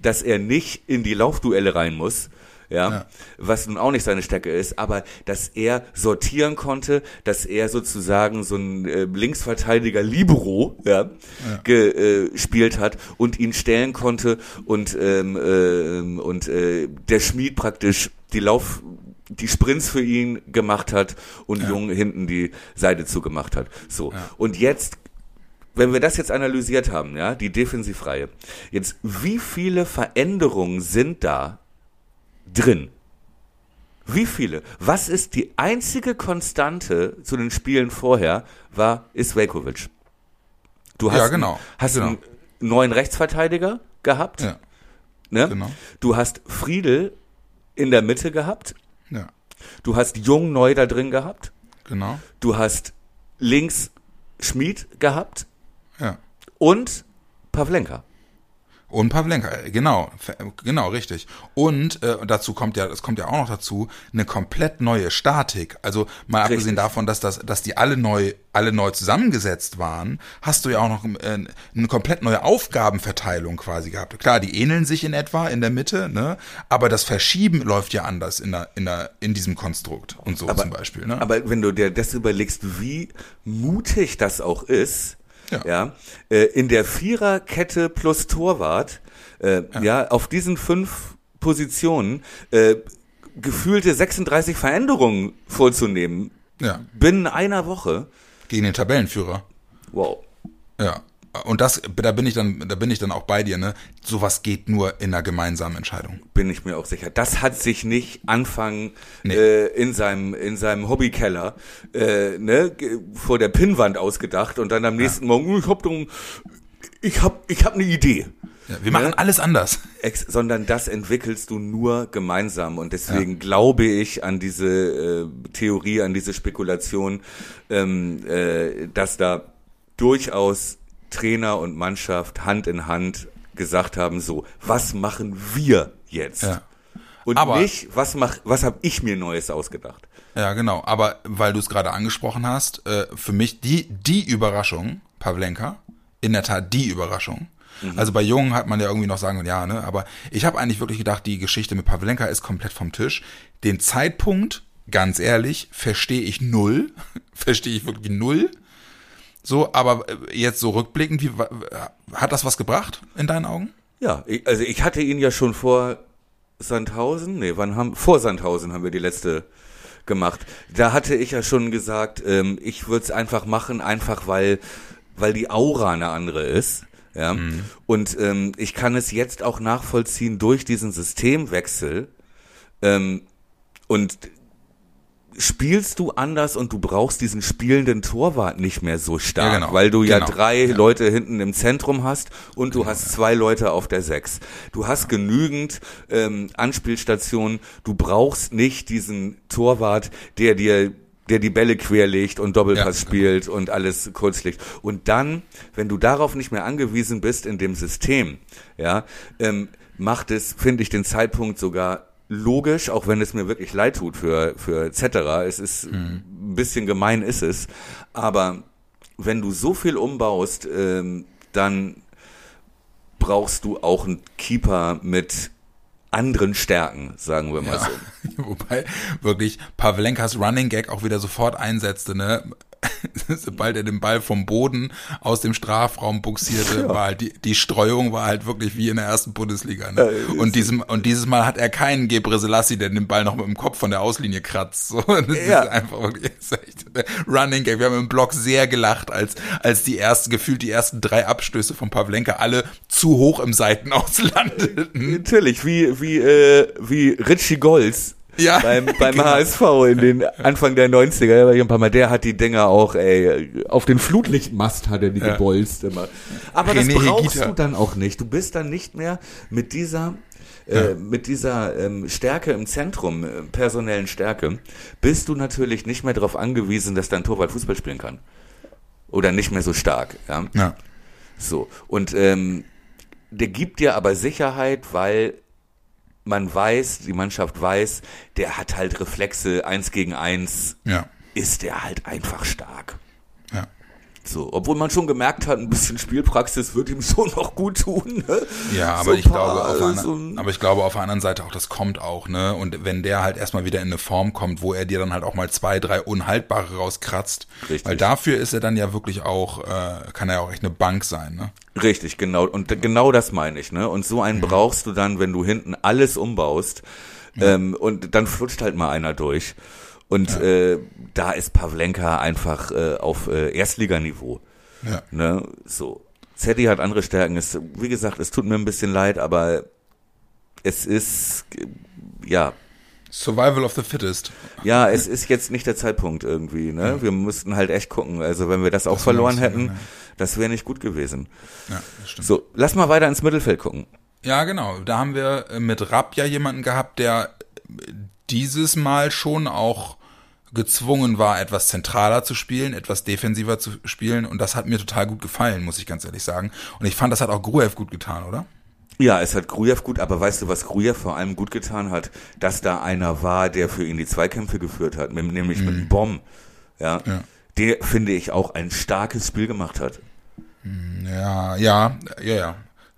dass er nicht in die Laufduelle rein muss, ja, Ja. was nun auch nicht seine Stärke ist, aber dass er sortieren konnte, dass er sozusagen so ein äh, Linksverteidiger Libero ja, gespielt hat und ihn stellen konnte und ähm, ähm, und äh, der Schmied praktisch die Lauf die Sprints für ihn gemacht hat und Jung hinten die Seite zugemacht hat. So. Und jetzt wenn wir das jetzt analysiert haben, ja, die Defensivreihe, jetzt wie viele Veränderungen sind da drin? Wie viele? Was ist die einzige Konstante zu den Spielen vorher, war, ist Velkovic. Du hast, Ja, genau. einen, hast Genau. einen neuen Rechtsverteidiger gehabt, Ja, ne? genau. Du hast Friedel in der Mitte gehabt, Ja, du hast Jung neu da drin gehabt, genau. du hast links Schmied gehabt Ja. und Pavlenka. Und Pavlenka, äh, genau, genau, richtig. Und äh, dazu kommt ja, das kommt ja auch noch dazu, eine komplett neue Statik. Also mal Richtig. abgesehen davon, dass das, dass die alle neu, alle neu zusammengesetzt waren, hast du ja auch noch äh, eine komplett neue Aufgabenverteilung quasi gehabt. Klar, die ähneln sich in etwa in der Mitte, ne? Aber das Verschieben läuft ja anders in der, in der, in diesem Konstrukt und so zum Beispiel, ne? Aber wenn du dir das überlegst, wie mutig das auch ist, ja, Ja. äh, in der Viererkette plus Torwart, äh, ja. auf diesen fünf Positionen äh, gefühlte 36 Veränderungen vorzunehmen ja, binnen einer Woche. gegen den Tabellenführer. Wow. Ja. Und das, da bin ich dann, da bin ich dann auch bei dir, ne? Sowas geht nur in einer gemeinsamen Entscheidung. Bin ich mir auch sicher. Das hat sich nicht Anfang Nee. äh, in seinem in seinem Hobbykeller äh, ne, vor der Pinnwand ausgedacht und dann am nächsten Morgen, "Oh, ich hab ich hab ich hab eine Idee. Ja, wir machen Ne? alles anders. Ex sondern das entwickelst du nur gemeinsam und deswegen glaube ich an diese äh, Theorie, an diese Spekulation, ähm, äh, dass da durchaus Trainer und Mannschaft Hand in Hand gesagt haben, so, was machen wir jetzt? Ja. Und Aber- nicht, was mach, was habe ich mir Neues ausgedacht? Ja, genau. Aber weil du es gerade angesprochen hast, äh, für mich die, die Überraschung, Pavlenka, in der Tat die Überraschung. Also bei Jungen hat man ja irgendwie noch sagen, ja, ne, aber ich habe eigentlich wirklich gedacht, die Geschichte mit Pavlenka ist komplett vom Tisch. Den Zeitpunkt, ganz ehrlich, verstehe ich null. verstehe ich wirklich null. So, aber äh, jetzt so rückblickend, wie, wa- hat das was gebracht in deinen Augen? Ja, ich, also ich hatte ihn ja schon vor Sandhausen, nee, wann haben, vor Sandhausen haben wir die letzte gemacht. Da hatte ich ja schon gesagt, ähm, ich würde es einfach machen, einfach weil, weil die Aura eine andere ist. Ja. Und ähm, ich kann es jetzt auch nachvollziehen durch diesen Systemwechsel. Ähm, und spielst du anders und du brauchst diesen spielenden Torwart nicht mehr so stark, Ja, genau. weil du ja Genau. drei Ja. Leute hinten im Zentrum hast und du hast zwei Leute auf der Sechs. Du hast genügend ähm, Anspielstationen. Du brauchst nicht diesen Torwart, der dir der die Bälle querlegt und Doppelpass Ja, spielt und alles kurz legt. Und dann, wenn du darauf nicht mehr angewiesen bist in dem System, ja, ähm, macht es, finde ich, den Zeitpunkt sogar logisch, auch wenn es mir wirklich leid tut für, für etc. Es ist ein bisschen gemein ist es, aber wenn du so viel umbaust, ähm, dann brauchst du auch einen Keeper mit anderen Stärken, sagen wir mal so. Wobei wirklich Pavlenkas Running Gag auch wieder sofort einsetzte, ne? Sobald er den Ball vom Boden aus dem Strafraum buxierte, war halt die, die Streuung war halt wirklich wie in der ersten Bundesliga. Ne? und, diesem, und dieses Mal hat er keinen Gebre Selassie, der den Ball noch mit dem Kopf von der Auslinie kratzt. So, das Ja. ist einfach wirklich ist echt, Running Gag. Wir haben im Blog sehr gelacht, als, als die ersten, gefühlt die ersten drei Abstöße von Pavlenka alle zu hoch im Seitenaus landeten. Natürlich, wie, wie, äh, wie Richie Golds. Ja, beim, beim genau. HSV in den Anfang der 90er, der war hier ein paar Mal, der hat die Dinger auch, ey, auf den Flutlichtmast hat er die Ja. gebolzt immer. Aber das René brauchst Higuita. du dann auch nicht. Du bist dann nicht mehr mit dieser, äh, mit dieser ähm, Stärke im Zentrum, äh, personellen Stärke, bist du natürlich nicht mehr darauf angewiesen, dass dein Torwart Fußball spielen kann. Oder nicht mehr so stark, ja. Ja. So. Und ähm, der gibt dir aber Sicherheit, weil man weiß, die Mannschaft weiß, der hat halt Reflexe, eins gegen eins, Ja. ist der halt einfach stark. Ja. So, obwohl man schon gemerkt hat, ein bisschen Spielpraxis wird ihm schon noch gut tun. Ne? Ja, aber So ich glaube, auf einer, so aber ich glaube auf der anderen Seite auch, das kommt auch, ne? Und wenn der halt erstmal wieder in eine Form kommt, wo er dir dann halt auch mal zwei, drei Unhaltbare rauskratzt, Richtig. weil dafür ist er dann ja wirklich auch, äh, kann er ja auch echt eine Bank sein, ne? Richtig, genau. Und d- genau das meine ich, ne? Und so einen Mhm. brauchst du dann, wenn du hinten alles umbaust. Ähm, und dann flutscht halt mal einer durch. Und äh, da ist Pavlenka einfach äh, auf äh, Erstliganiveau. Ja. Ne? So. Zeddy hat andere Stärken. Es, wie gesagt, es tut mir ein bisschen leid, aber es ist, ja, Survival of the Fittest. ja, es ist jetzt nicht der Zeitpunkt irgendwie. Ne? Wir müssten halt echt gucken. Also wenn wir das auch Das verloren hätten, ja. das wäre nicht gut gewesen. Ja, das stimmt. So, lass mal weiter ins Mittelfeld gucken. Ja, genau. Da haben wir äh, mit Rapp ja jemanden gehabt, der äh, dieses Mal schon auch gezwungen war, etwas zentraler zu spielen, etwas defensiver zu spielen. Und das hat mir total gut gefallen, muss ich ganz ehrlich sagen. Und ich fand, das hat auch Gruev gut getan, oder? Ja, es hat Grujew gut, aber weißt du, was Grujew vor allem gut getan hat? Dass da einer war, der für ihn die Zweikämpfe geführt hat, mit, nämlich mit einem Bomb. Ja, Ja. Der, finde ich, auch ein starkes Spiel gemacht hat. Ja, ja, ja, ja.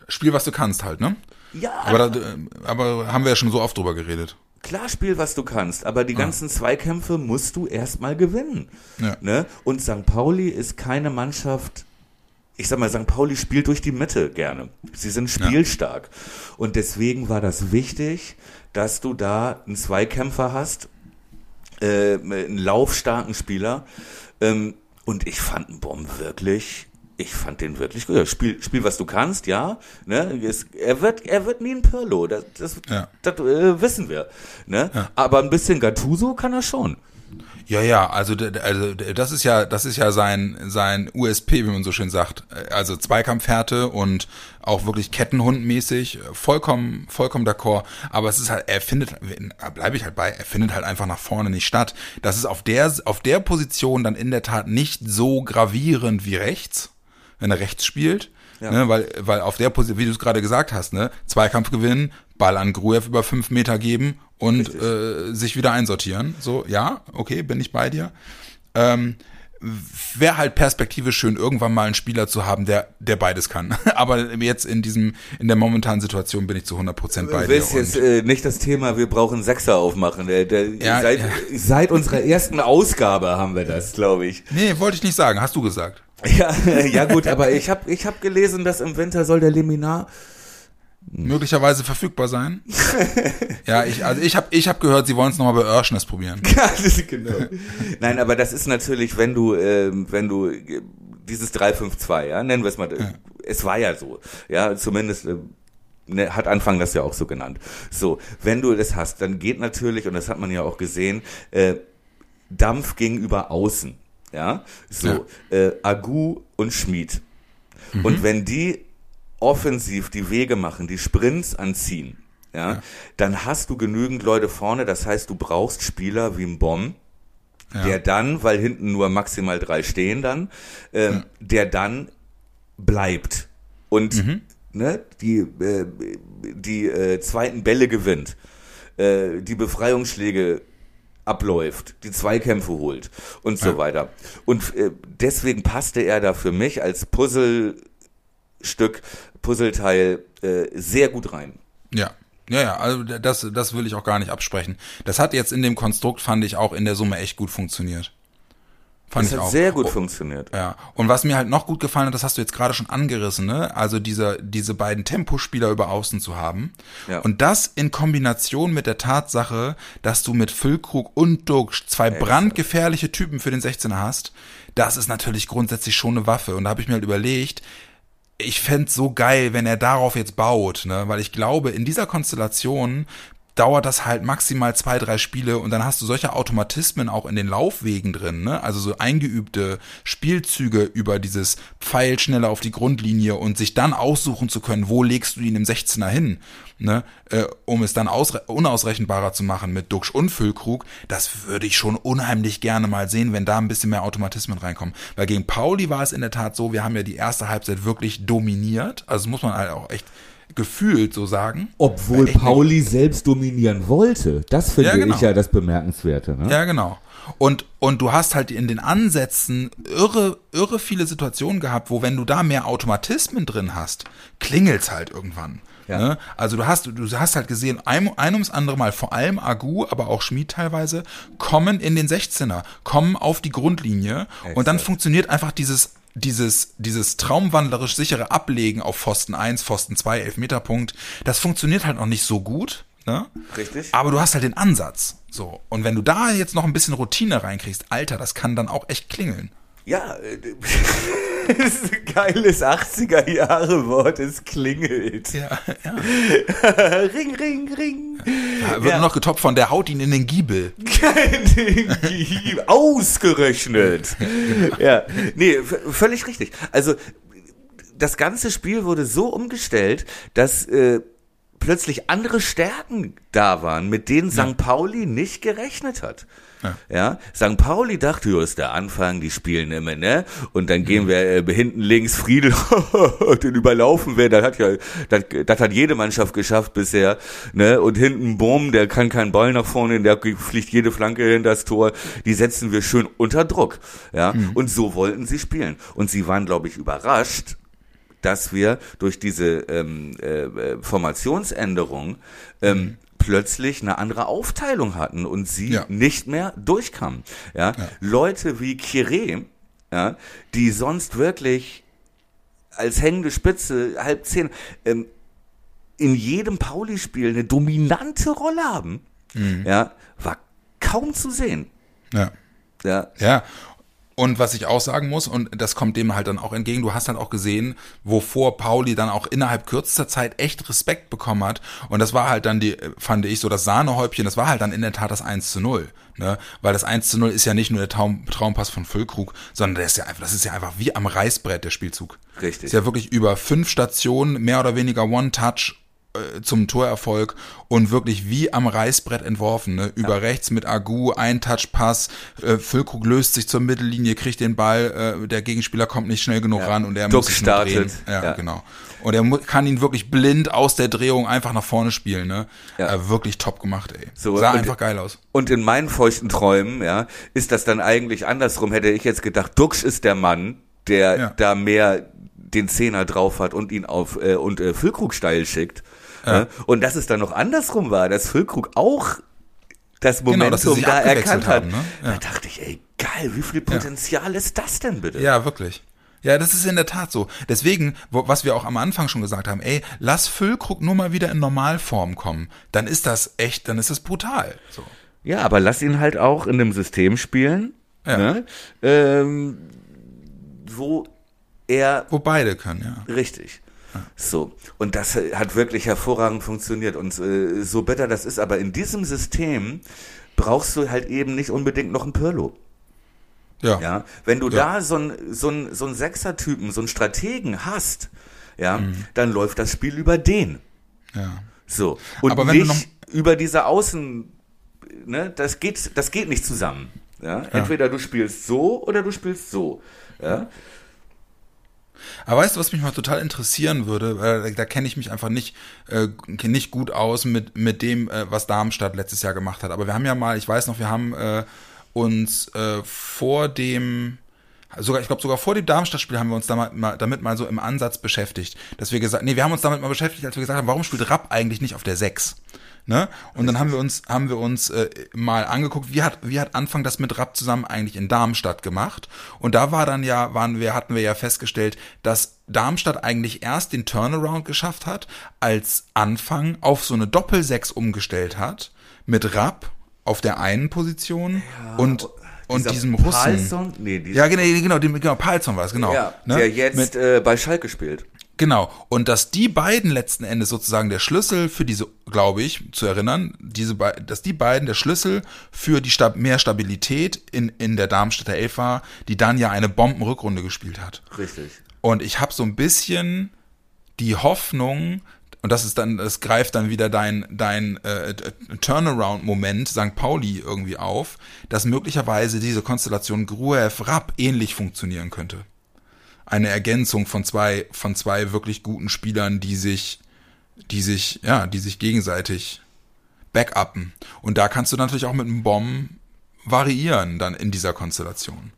Spiel, was du kannst halt, ne? Ja, Aber, da, äh, aber haben wir ja schon so oft drüber geredet. Klar spiel, was du kannst, aber die ganzen Zweikämpfe musst du erstmal gewinnen. Ja. Ne? Und St. Pauli ist keine Mannschaft, ich sag mal, St. Pauli spielt durch die Mitte gerne. Sie sind spielstark. Und deswegen war das wichtig, dass du da einen Zweikämpfer hast, äh, einen laufstarken Spieler. Ähm, und ich fand einen Bomb wirklich, ich fand den wirklich gut. Ja, Spiel, spiel was du kannst, ja. Ne? Er, wird, er wird nie ein Pirlo, das, das, Ja. das äh, wissen wir. Ne? Aber ein bisschen Gattuso kann er schon. Ja, ja, also, also das ist ja, das ist ja sein sein USP, wie man so schön sagt. Also Zweikampfhärte und auch wirklich Kettenhundmäßig, vollkommen, vollkommen d'accord. Aber es ist halt, er findet, bleibe ich halt bei, er findet halt einfach nach vorne nicht statt. Das ist auf der auf der Position dann in der Tat nicht so gravierend wie rechts, wenn er rechts spielt. Ja. Ne, weil, weil auf der Position, wie du es gerade gesagt hast, ne, Zweikampf gewinnen, Ball an Gruev über fünf Meter geben und äh, sich wieder einsortieren. So, ja, okay, bin ich bei dir. Ähm, Wäre halt perspektivisch schön, irgendwann mal einen Spieler zu haben, der, der beides kann. Aber jetzt in diesem, in der momentanen Situation bin ich zu 100% bei Du dir. willst jetzt äh, nicht das Thema, wir brauchen Sechser aufmachen. Der, der, Ja, seit, ja. seit unserer ersten Ausgabe haben wir das, glaube ich. nee, wollte ich nicht sagen, hast du gesagt. Ja, ja gut, aber ich habe ich hab gelesen, dass im Winter soll der Leminar. Möglicherweise verfügbar sein. ja, ich, also ich habe ich hab gehört, sie wollen es nochmal bei Örschnes probieren. Ja, genau. Nein, aber das ist natürlich, wenn du, ähm, wenn du äh, dieses 3-5-2, ja, nennen wir es mal, äh, es war ja so, ja, zumindest äh, ne, hat Anfang das ja auch so genannt. So, wenn du das hast, dann geht natürlich, und das hat man ja auch gesehen, äh, Dampf gegenüber außen. Ja, so, äh, Agu und Schmied. Und wenn die offensiv die Wege machen, die Sprints anziehen, ja, Ja. dann hast du genügend Leute vorne. Das heißt, du brauchst Spieler wie ein Bomb, Ja. der dann, weil hinten nur maximal drei stehen dann, ähm, der dann bleibt und Mhm. ne, die, äh, die äh, zweiten Bälle gewinnt, äh, die Befreiungsschläge abläuft, die Zweikämpfe holt und so Ja. weiter. Und äh, deswegen passte er da für mich als Puzzlestück, Puzzleteil äh, sehr gut rein. Ja. Ja, ja, also das, das will ich auch gar nicht absprechen. Das hat jetzt in dem Konstrukt, fand ich, auch in der Summe echt gut funktioniert. Fand Das ich hat auch. sehr gut Oh, funktioniert. Ja, und was mir halt noch gut gefallen hat, das hast du jetzt gerade schon angerissen, ne? Also diese, diese beiden Tempospieler über Außen zu haben. Ja. Und das in Kombination mit der Tatsache, dass du mit Füllkrug und Duxch zwei brandgefährliche Typen für den 16er hast, das ist natürlich grundsätzlich schon eine Waffe. Und da habe ich mir halt überlegt, ich fänd's so geil, wenn er darauf jetzt baut, ne? Weil ich glaube, in dieser Konstellation dauert das halt maximal zwei, drei Spiele und dann hast du solche Automatismen auch in den Laufwegen drin, ne? Also so eingeübte Spielzüge über dieses Pfeil schneller auf die Grundlinie und sich dann aussuchen zu können, wo legst du ihn im 16er hin, ne? Äh, um es dann ausre unausrechenbarer zu machen mit Duxch und Füllkrug, das würde ich schon unheimlich gerne mal sehen, wenn da ein bisschen mehr Automatismen reinkommen. Weil gegen Pauli war es in der Tat so, wir haben ja die erste Halbzeit wirklich dominiert, also muss man halt auch echt gefühlt so sagen. Obwohl Echt nicht. Pauli selbst dominieren wollte. Das finde Ja, genau. ich ja das Bemerkenswerte. Ne? Ja, genau. Und, und du hast halt in den Ansätzen irre, irre viele Situationen gehabt, wo wenn du da mehr Automatismen drin hast, klingelt's halt irgendwann. Ja. Ne? Also du hast, du hast halt gesehen, ein, ein ums andere Mal, vor allem Agu, aber auch Schmid teilweise, kommen in den 16er, kommen auf die Grundlinie und dann Exakt. funktioniert einfach dieses, dieses, dieses traumwandlerisch sichere Ablegen auf Pfosten 1, Pfosten 2, Elfmeterpunkt, das funktioniert halt noch nicht so gut. Ne? Richtig. Aber du hast halt den Ansatz. So. Und wenn du da jetzt noch ein bisschen Routine reinkriegst, Alter, das kann dann auch echt klingeln. Ja, äh, das ist ein geiles 80er Jahre Wort, es klingelt. Ja, ja. ring, ring, ring. Da wird nur noch getoppt von der haut ihn in den Giebel. Ausgerechnet. Ja, nee, völlig richtig. Also, das ganze Spiel wurde so umgestellt, dass äh, plötzlich andere Stärken da waren, mit denen St. Pauli nicht gerechnet hat. Ja. Ja, St. Pauli dachte, ja, ist der Anfang, die spielen immer, ne? Und dann gehen wir äh, hinten links Friedel, den überlaufen wir, das hat ja, das, das hat jede Mannschaft geschafft bisher, ne? Und hinten Bohm, der kann keinen Ball nach vorne, der fliegt jede Flanke hinter das Tor, die setzen wir schön unter Druck, ja? Und so wollten sie spielen. Und sie waren, glaube ich, überrascht, dass wir durch diese ähm, äh, Formationsänderung ähm, plötzlich eine andere Aufteilung hatten und sie Ja. nicht mehr durchkamen. Ja? Leute wie Kire, ja, die sonst wirklich als hängende Spitze halb zehn ähm, in jedem Pauli-Spiel eine dominante Rolle haben, ja, war kaum zu sehen. Ja. Ja, Ja. Und was ich auch sagen muss, und das kommt dem halt dann auch entgegen, du hast halt auch gesehen, wovor Pauli dann auch innerhalb kürzester Zeit echt Respekt bekommen hat. Und das war halt dann die, fand ich so, das Sahnehäubchen, das war halt dann in der Tat das 1 zu 0. Ne? Weil das 1 zu 0 ist ja nicht nur der Traum, Traumpass von Füllkrug, sondern das ist ja einfach, das ist ja einfach wie am Reißbrett der Spielzug. Richtig. Ist ja wirklich über fünf Stationen, mehr oder weniger One-Touch äh, zum Torerfolg und wirklich wie am Reißbrett entworfen. Ne? Über rechts mit Agu, ein Touchpass, äh, Füllkrug löst sich zur Mittellinie, kriegt den Ball, äh, der Gegenspieler kommt nicht schnell genug ran und er Duck muss sich startet. drehen. Ja, Ja. genau. Und er kann ihn wirklich blind aus der Drehung einfach nach vorne spielen. Ne? Ja. Äh, wirklich top gemacht, ey. So, Sah einfach geil aus. Und in meinen feuchten Träumen, ja, ist das dann eigentlich andersrum, hätte ich jetzt gedacht, Duxch ist der Mann, der Ja. da mehr den Zehner drauf hat und ihn auf äh, und äh, Füllkrug steil schickt. Ja. Und dass es dann noch andersrum war, dass Füllkrug auch das Genau, Momentum sich da erkannt hat. haben, ne? Ja. Da dachte ich, ey, geil, wie viel Potenzial ist das denn bitte? Ja, wirklich. Ja, das ist in der Tat so. Deswegen, wo, was wir auch am Anfang schon gesagt haben, ey, lass Füllkrug nur mal wieder in Normalform kommen. Dann ist das echt, dann ist das brutal. So. Ja, aber lass ihn halt auch in einem System spielen, Ja. ne? ähm, wo er Wo beide können, ja. Richtig. So. Und das äh, hat wirklich hervorragend funktioniert. Und äh, so bitter das ist, aber in diesem System brauchst du halt eben nicht unbedingt noch einen Pirlo. Ja. Ja, wenn du Ja. da so einen so ein, so ein Sechser-Typen, so einen Strategen hast, ja, Mhm. dann läuft das Spiel über den. ja. So. Und Aber wenn nicht über diese Außen, ne, das geht, das geht nicht zusammen. Ja? Entweder du spielst so oder du spielst so. Ja? Aber weißt du, was mich mal total interessieren würde? Weil da kenne ich mich einfach nicht, äh, nicht gut aus mit, mit dem, äh, was Darmstadt letztes Jahr gemacht hat. Aber wir haben ja mal, ich weiß noch, wir haben äh, uns äh, vor dem, sogar, ich glaube sogar vor dem Darmstadt-Spiel haben wir uns damit mal, damit mal so im Ansatz beschäftigt, dass wir gesagt, nee, wir haben uns damit mal beschäftigt, als wir gesagt haben, warum spielt Rapp eigentlich nicht auf der 6? Ne? Und dann haben wir uns, haben wir uns äh, mal angeguckt, wie hat, wie hat Anfang das mit Rapp zusammen eigentlich in Darmstadt gemacht? Und da war dann ja, waren wir, hatten wir ja festgestellt, dass Darmstadt eigentlich erst den Turnaround geschafft hat, als Anfang auf so eine Doppel-6 umgestellt hat, mit Rapp auf der einen Position und, und Dieser diesem Russen. Palsson? Nee, Ja, genau, genau, dem- genau, Palzon war es, genau. ja, ne? der jetzt Mit, äh, bei Schalke spielt. Genau. Und dass die beiden letzten Endes sozusagen der Schlüssel für diese, glaube ich, zu erinnern, diese, dass die beiden der Schlüssel für die Stab mehr Stabilität in, in der Darmstädter Elf war, die dann ja eine Bombenrückrunde gespielt hat. Richtig. Und ich habe so ein bisschen die Hoffnung, und das ist dann, das greift dann wieder dein, dein äh, Turnaround-Moment St. Pauli irgendwie auf, dass möglicherweise diese Konstellation Gruev-Rapp ähnlich funktionieren könnte. Eine Ergänzung von zwei, von zwei wirklich guten Spielern, die sich, die sich, ja, die sich gegenseitig backuppen. Und da kannst du natürlich auch mit einem Bomb variieren dann in dieser Konstellation.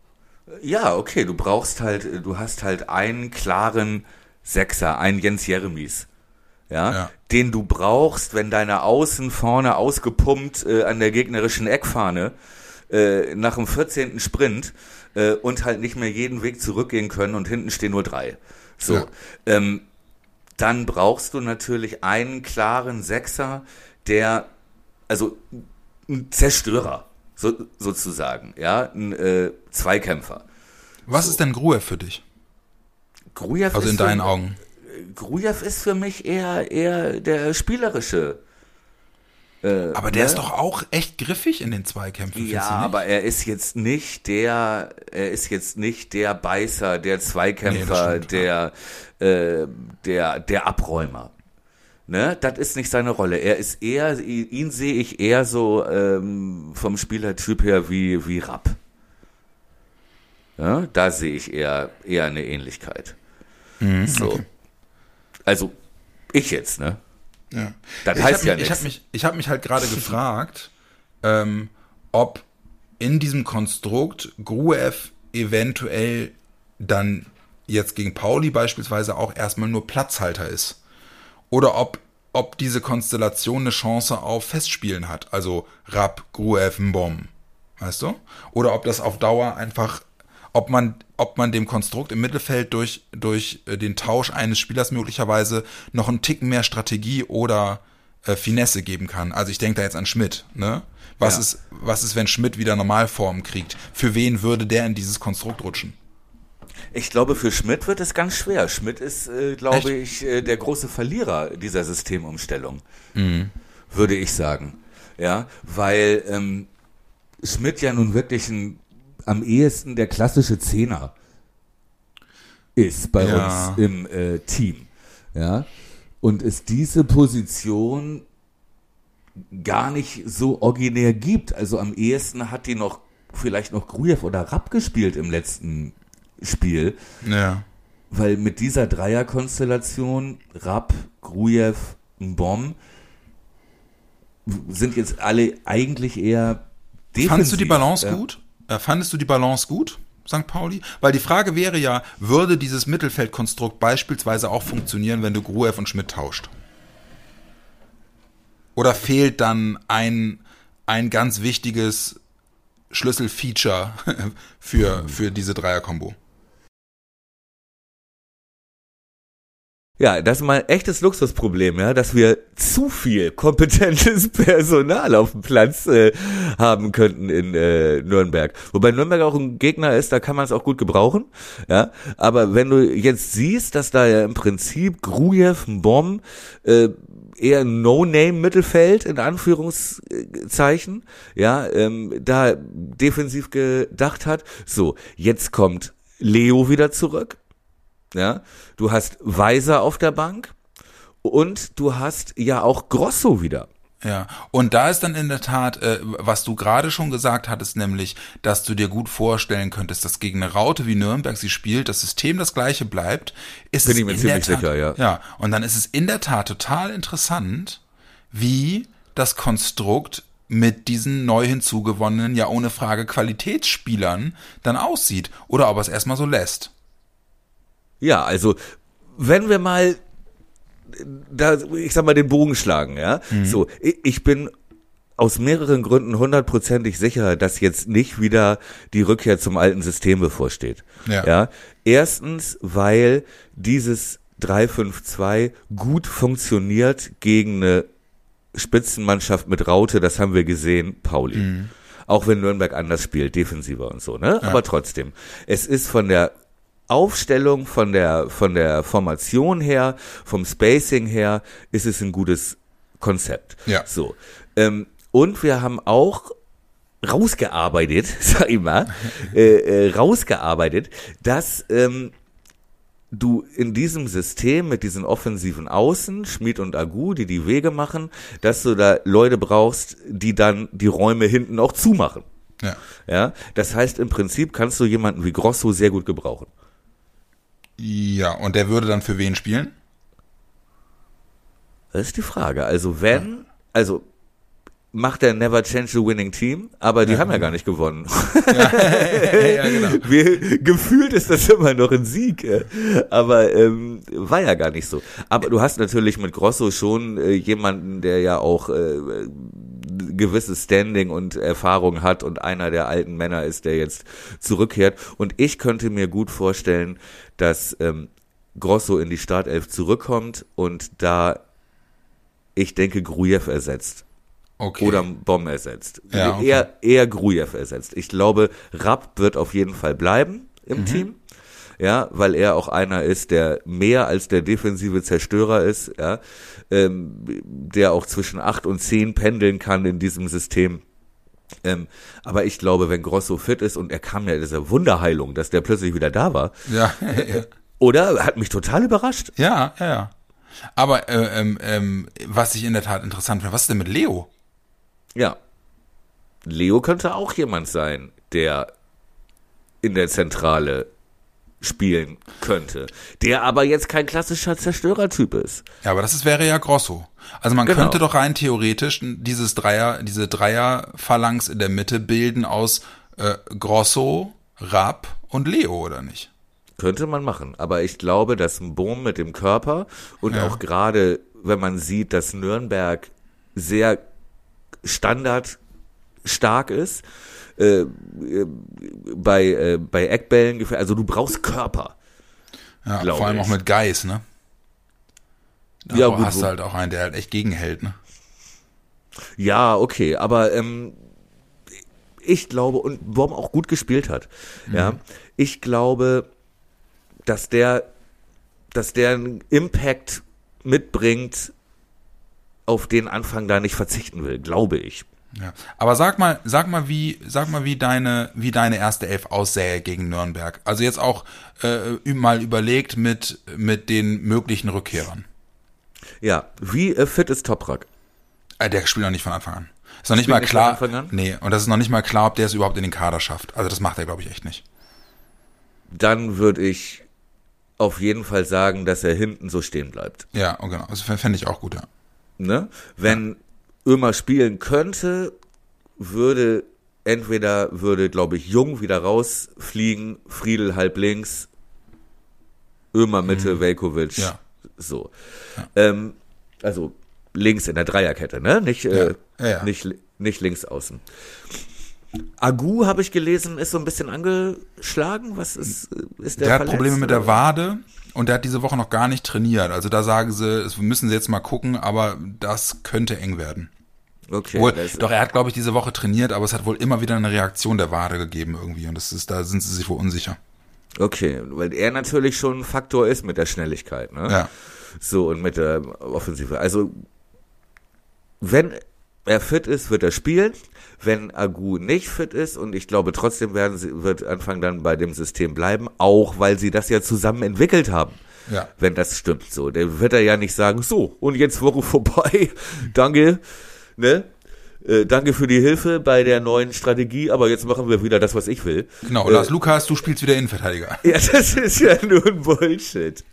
Ja, okay, du brauchst halt, du hast halt einen klaren Sechser, einen Jens Jeremies. Ja, Ja. den du brauchst, wenn deine Außen vorne ausgepumpt äh, an der gegnerischen Eckfahne äh, nach dem 14. Sprint äh, und halt nicht mehr jeden Weg zurückgehen können und hinten stehen nur drei. So, Ja. ähm, dann brauchst du natürlich einen klaren Sechser, der, also ein Zerstörer, so, sozusagen, ja, ein äh, Zweikämpfer. Was ist denn Gruev für dich? Grujew Also ist in für- deinen Augen. Grujew ist für mich eher, eher der spielerische. Äh, Aber der ne? ist doch auch echt griffig in den Zweikämpfen. Ja, aber er ist jetzt nicht der, er ist jetzt nicht der Beißer, der Zweikämpfer, Nee, der, äh, der, der Abräumer. Ne, das ist nicht seine Rolle. Er ist eher, ihn sehe ich eher so ähm, vom Spielertyp her wie wie Rapp. Ja, da sehe ich eher eher eine Ähnlichkeit. Mhm, so, also ich jetzt, ne? Ja. Das ich heißt hab ja mich, Ich nichts. habe mich, ich hab mich halt gerade gefragt, ähm, ob in diesem Konstrukt Gruev eventuell dann jetzt gegen Pauli beispielsweise auch erstmal nur Platzhalter ist. Oder ob, ob diese Konstellation eine Chance auf Festspielen hat. Also Rapp, Gruev, Mbom. Weißt du? Oder ob das auf Dauer einfach, ob man, ob man dem Konstrukt im Mittelfeld durch, durch äh, den Tausch eines Spielers möglicherweise noch einen Ticken mehr Strategie oder äh, Finesse geben kann. Also ich denke da jetzt an Schmidt, ne? Was Ja. ist, was ist, wenn Schmidt wieder Normalform kriegt? Für wen würde der in dieses Konstrukt rutschen? Ich glaube, für Schmidt wird es ganz schwer. Schmidt ist, äh, glaube ich, äh, der große Verlierer dieser Systemumstellung. Würde ich sagen. Ja, weil ähm, Schmidt ja nun wirklich ein, am ehesten der klassische Zehner ist bei Ja. uns im äh, Team. Ja, und es diese Position gar nicht so originär gibt. Also am ehesten hat die noch vielleicht noch Grujew oder Rapp gespielt im letzten Spiel, Ja. weil mit dieser Dreierkonstellation Rapp, Grujew, Bomb sind jetzt alle eigentlich eher defensiv. Fandest du die Balance ja. gut? Äh, fandest du die Balance gut, St. Pauli? Weil die Frage wäre ja, würde dieses Mittelfeldkonstrukt beispielsweise auch funktionieren, wenn du Gruev und Schmidt tauscht? Oder fehlt dann ein, ein ganz wichtiges Schlüsselfeature für, für diese Dreier-Kombo? Ja, das ist mal ein echtes Luxusproblem, ja, dass wir zu viel kompetentes Personal auf dem Platz äh, haben könnten in äh, Nürnberg. Wobei Nürnberg auch ein Gegner ist, da kann man es auch gut gebrauchen, ja. Aber wenn du jetzt siehst, dass da ja im Prinzip Grujew, Bomb, äh, eher No-Name-Mittelfeld in Anführungszeichen, ja, ähm, da defensiv gedacht hat. So, jetzt kommt Leo wieder zurück ja, du hast Weiser auf der Bank und du hast ja auch Grosso wieder. Ja, und da ist dann in der Tat, äh, was du gerade schon gesagt hattest, nämlich, dass du dir gut vorstellen könntest, dass gegen eine Raute wie Nürnberg sie spielt, das System das gleiche bleibt, ist Bin ich mir ziemlich Tat, sicher, ja. Ja, und dann ist es in der Tat total interessant, wie das Konstrukt mit diesen neu hinzugewonnenen, ja ohne Frage Qualitätsspielern dann aussieht oder ob er es erstmal so lässt. Ja, also wenn wir mal da, ich sag mal, den Bogen schlagen, ja. So, ich, ich bin aus mehreren Gründen hundertprozentig sicher, dass jetzt nicht wieder die Rückkehr zum alten System bevorsteht. Ja. ja? Erstens, weil dieses 3-5-2 gut funktioniert gegen eine Spitzenmannschaft mit Raute, das haben wir gesehen, Pauli. Auch wenn Nürnberg anders spielt, defensiver und so, ne? Aber trotzdem. Es ist von der Aufstellung, von der, von der Formation her, vom Spacing her, ist es ein gutes Konzept. Ja. So. Ähm, und wir haben auch rausgearbeitet, sag ich mal, äh, äh, rausgearbeitet, dass ähm, du in diesem System mit diesen offensiven Außen, Schmid und Agu, die die Wege machen, dass du da Leute brauchst, die dann die Räume hinten auch zumachen. Ja. Ja, das heißt im Prinzip kannst du jemanden wie Grosso sehr gut gebrauchen. Ja, und der würde dann für wen spielen? Das ist die Frage. Also wenn, also macht er Never Change the Winning Team, aber die haben ja gar nicht gewonnen. ja, genau. Wir, gefühlt ist das immer noch ein Sieg, äh, aber ähm, war ja gar nicht so. Aber du hast natürlich mit Grosso schon äh, jemanden, der ja auch äh, gewisses Standing und Erfahrung hat und einer der alten Männer ist, der jetzt zurückkehrt. Und ich könnte mir gut vorstellen, dass ähm, Grosso in die Startelf zurückkommt und da ich denke Grujew ersetzt Okay. oder Bomb ersetzt. Ja, okay. Eher, eher Grujew ersetzt. Ich glaube, Rapp wird auf jeden Fall bleiben Mhm. im Team. Ja, weil er auch einer ist, der mehr als der defensive Zerstörer ist, ja, ähm, der auch zwischen acht und zehn pendeln kann in diesem System. Ähm, aber ich glaube, wenn Grosso fit ist und er kam ja diese Wunderheilung, dass der plötzlich wieder da war, ja, ja. oder hat mich total überrascht. Ja, ja, ja. Aber äh, ähm, ähm, was ich in der Tat interessant finde, was ist denn mit Leo? Ja. Leo könnte auch jemand sein, der in der Zentrale spielen könnte, der aber jetzt kein klassischer Zerstörertyp ist. Ja, aber das ist, wäre ja Grosso. Also man Genau. könnte doch rein theoretisch dieses Dreier, diese Dreier-Phalanx in der Mitte bilden aus äh, Grosso, Rapp und Leo, oder nicht? Könnte man machen, aber ich glaube, dass ein Bohm mit dem Körper und Ja. auch gerade, wenn man sieht, dass Nürnberg sehr standardstark ist, äh, äh, bei, äh, bei Eckbällen, gefähr- also du brauchst Körper. Ja, vor allem ich. auch mit Geis, ne? Da Ja, gut, hast du halt auch einen, der halt echt gegenhält, ne? Ja, okay, aber ähm, ich glaube, und Worm auch gut gespielt hat, ja, ich glaube, dass der, dass der einen Impact mitbringt, auf den Anfang da nicht verzichten will, glaube ich. Ja. Aber sag mal, sag mal, wie, sag mal, wie deine, wie deine erste Elf aussähe gegen Nürnberg. Also jetzt auch äh, mal überlegt mit, mit den möglichen Rückkehrern. Ja, wie äh, fit ist Toprak? Äh, der spielt noch nicht von Anfang an. Ist noch nicht mal nicht klar. Nee, und das ist noch nicht mal klar, ob der es überhaupt in den Kader schafft. Also das macht er, glaube ich, echt nicht. Dann würde ich auf jeden Fall sagen, dass er hinten so stehen bleibt. Ja, oh, genau. Das fände ich auch gut, ja. Ne? Wenn Ömer spielen könnte, würde entweder würde, glaube ich, Jung wieder rausfliegen, Friedel halb links, Ömer Mitte, Velkovic. Ja. So. Ähm, also links in der Dreierkette, ne? Nicht, äh, Ja, ja, ja. nicht, nicht links außen. Agu, habe ich gelesen, ist so ein bisschen angeschlagen. Was ist, ist der Der hat verletzt, Probleme mit oder? der Wade und der hat diese Woche noch gar nicht trainiert. Also da sagen sie, es müssen sie jetzt mal gucken, aber das könnte eng werden. Okay, Wohl, doch er hat, glaube ich, diese Woche trainiert, aber es hat wohl immer wieder eine Reaktion der Wade gegeben irgendwie und das ist, da sind sie sich wohl unsicher. okay, weil er natürlich schon ein Faktor ist mit der Schnelligkeit. Ne? Ja. So, und mit der Offensive. Also, wenn er fit ist, wird er spielen. Wenn Agu nicht fit ist, und ich glaube trotzdem werden sie, wird Anfang dann bei dem System bleiben, auch weil sie das ja zusammen entwickelt haben. Ja. Wenn das stimmt so. Der wird er ja nicht sagen, so, und jetzt Woche vorbei. Danke, ne? Äh, danke für die Hilfe bei der neuen Strategie, aber jetzt machen wir wieder das, was ich will. Genau, Äh, Lars Lukas, du spielst wieder Innenverteidiger. ja, das ist ja nur ein Bullshit.